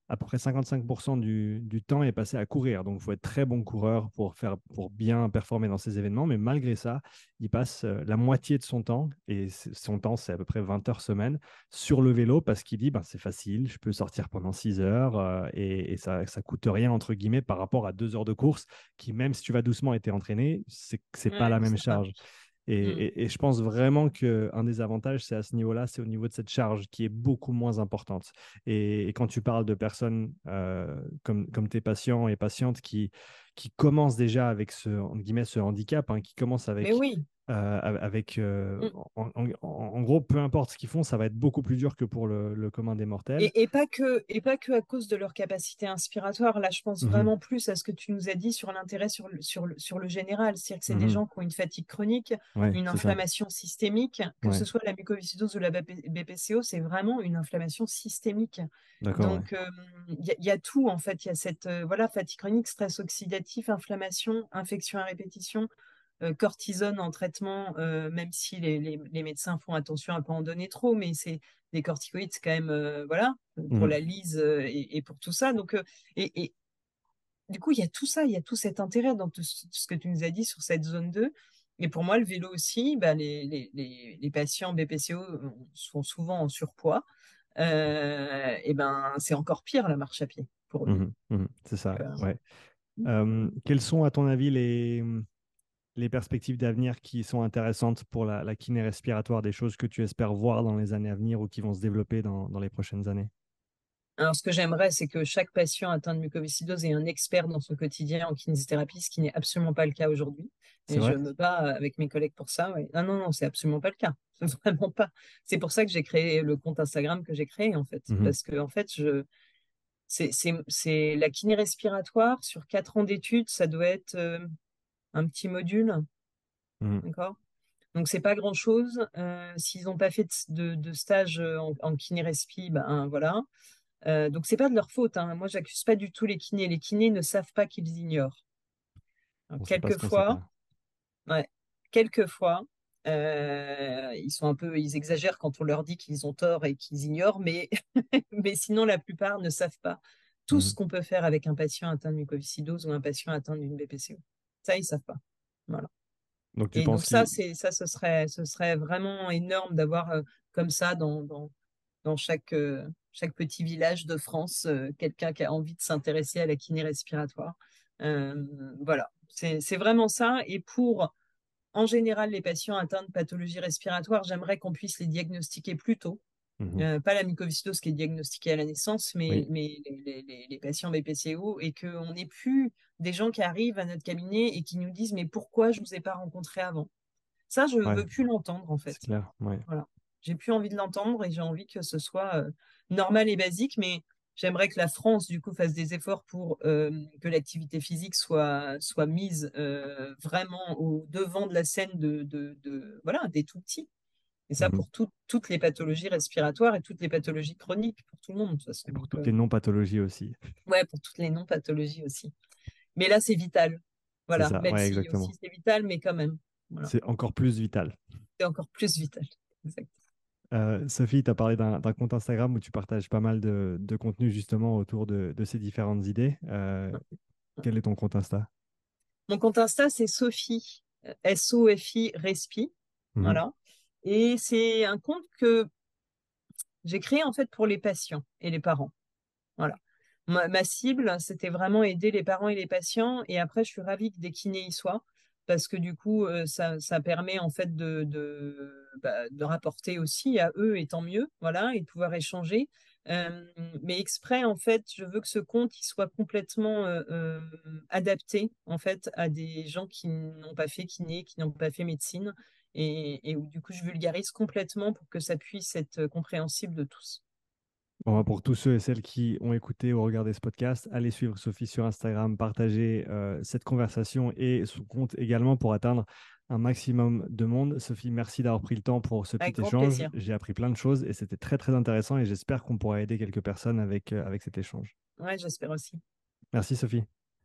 Speaker 1: à peu près 55% du, du, temps est passé à courir. Donc, il faut être très bon coureur pour, faire, pour bien performer dans ces événements. Mais malgré ça, il passe euh, la moitié de son temps, et son temps, c'est à peu près 20 heures semaine, sur le vélo parce qu'il dit ben, c'est facile, je peux sortir pendant 6 heures euh, et, ça ne coûte rien, entre guillemets, par rapport à 2 heures de course qui, même si tu vas doucement et tu es entraîné, ce n'est pas la même charge. Mmh. Et, je pense vraiment qu'un des avantages, c'est à ce niveau-là, c'est au niveau de cette charge qui est beaucoup moins importante. Et, quand tu parles de personnes euh, comme, comme tes patients et patientes qui, qui commencent déjà avec ce, guillemets, ce handicap, hein, qui commencent avec,
Speaker 2: oui.
Speaker 1: Euh, avec euh, mmh. en, gros, peu importe ce qu'ils font, ça va être beaucoup plus dur que pour le, commun des mortels.
Speaker 2: Et, pas que, et pas que à cause de leur capacité inspiratoire. Là, je pense mmh vraiment plus à ce que tu nous as dit sur l'intérêt sur le, sur, le, sur le général. C'est-à-dire que c'est des mmh gens qui ont une fatigue chronique, une inflammation systémique, que ce soit la mucoviscidose ou la BPCO, c'est vraiment une inflammation systémique. Donc, il y, a tout en fait. Il y a cette voilà, fatigue chronique, stress oxydatif, inflammation, infection à répétition. Euh, cortisone en traitement, euh, même si les, médecins font attention à ne pas en donner trop, mais c'est des corticoïdes, quand même, euh, voilà, pour mmh. la lise et, pour tout ça. Donc, et, du coup, il y a tout ça, il y a tout cet intérêt dans tout ce que tu nous as dit sur cette zone 2. Et pour moi, le vélo aussi, bah, les, patients BPCO sont souvent en surpoids. et ben, c'est encore pire la marche à pied pour eux.
Speaker 1: Mmh mmh c'est ça, ouais. quels sont, à ton avis, les, les perspectives d'avenir qui sont intéressantes pour la, kiné respiratoire, des choses que tu espères voir dans les années à venir ou qui vont se développer dans, les prochaines années?
Speaker 2: Alors, ce que j'aimerais, c'est que chaque patient atteint de mucoviscidose ait un expert dans son quotidien en kinésithérapie, ce qui n'est absolument pas le cas aujourd'hui. Et je me bats avec mes collègues pour ça. Non, non, non, c'est absolument pas le cas. [laughs] Vraiment pas. C'est pour ça que j'ai créé le compte Instagram que j'ai créé, en fait. Mmh Parce que, en fait, je... c'est la kiné respiratoire. Sur quatre ans d'études, ça doit être euh, un petit module. Mmh. D'accord? Donc, c'est pas grand chose. Euh, s'ils n'ont pas fait de, stage euh, en, kiné respi, ben voilà. Euh, donc, c'est pas de leur faute. Hein. Moi, j'accuse pas du tout les kinés. Les kinés ne savent pas qu'ils ignorent. quelquefois, ouais, quelquefois, ils sont un peu, ils exagèrent quand on leur dit qu'ils ont tort et qu'ils ignorent, mais, [laughs] mais sinon, la plupart ne savent pas tout ce mmh. qu'on peut faire avec un patient atteint de mucoviscidose ou un patient atteint d'une BPCO. Ça, ils ne savent pas. Voilà. Donc, tu et donc ça, c'est ça, ce serait, ce serait vraiment énorme d'avoir euh, comme ça dans, dans, dans chaque, euh, chaque petit village de France euh, quelqu'un qui a envie de s'intéresser à la kiné respiratoire. voilà, c'est vraiment ça. Et pour, en général, les patients atteints de pathologie respiratoire, j'aimerais qu'on puisse les diagnostiquer plus tôt. Mmh euh, pas la mucoviscidose qui est diagnostiquée à la naissance, mais, mais les, patients BPCO, et qu'on n'ait plus des gens qui arrivent à notre cabinet et qui nous disent Mais pourquoi je ne vous ai pas rencontré avant? Ça, je ne veux plus l'entendre, en fait.
Speaker 1: C'est clair,
Speaker 2: Voilà. J'ai plus envie de l'entendre et j'ai envie que ce soit normal et basique, mais J'aimerais que la France, du coup, fasse des efforts pour euh, que l'activité physique soit, soit mise vraiment au devant de la scène de, de, voilà, des tout petits. Et ça, mmh pour toutes les pathologies respiratoires et toutes les pathologies chroniques, pour tout le monde.
Speaker 1: Et pour toutes les euh non-pathologies aussi.
Speaker 2: Ouais, pour toutes les non-pathologies aussi. Mais là, c'est vital. Voilà, même si c'est vital, mais quand même.
Speaker 1: C'est encore plus vital.
Speaker 2: C'est encore plus vital. [laughs]
Speaker 1: Euh, Sophie, tu as parlé d'un compte Instagram où tu partages pas mal de, contenu justement autour de, ces différentes idées. Euh, quel est ton compte Insta?
Speaker 2: Mon compte Insta, c'est Sophie, S-O-F-I, Respi. Mmh voilà. Et c'est un compte que j'ai créé en fait pour les patients et les parents. Voilà. Ma, cible, c'était vraiment aider les parents et les patients. Et après, je suis ravie que des kinés y soient parce que du coup, ça, permet en fait bah, de, rapporter aussi à eux, et tant mieux, voilà, et de pouvoir échanger. mais exprès, en fait, je veux que ce compte il soit complètement adapté en fait à des gens qui n'ont pas fait kiné, qui n'ont pas fait médecine, et, et où du coup je vulgarise complètement pour que ça puisse être compréhensible de tous.
Speaker 1: Bon, bah, pour tous ceux et celles qui ont écouté ou regardé ce podcast, allez suivre Sophie sur Instagram, partagez euh, cette conversation et son compte également pour atteindre un maximum de monde. Sophie, merci d'avoir pris le temps pour ce petit échange. J'ai appris plein de choses et c'était très très intéressant et j'espère qu'on pourra aider quelques personnes avec, euh, avec cet échange.
Speaker 2: Ouais, j'espère aussi.
Speaker 1: Merci Sophie.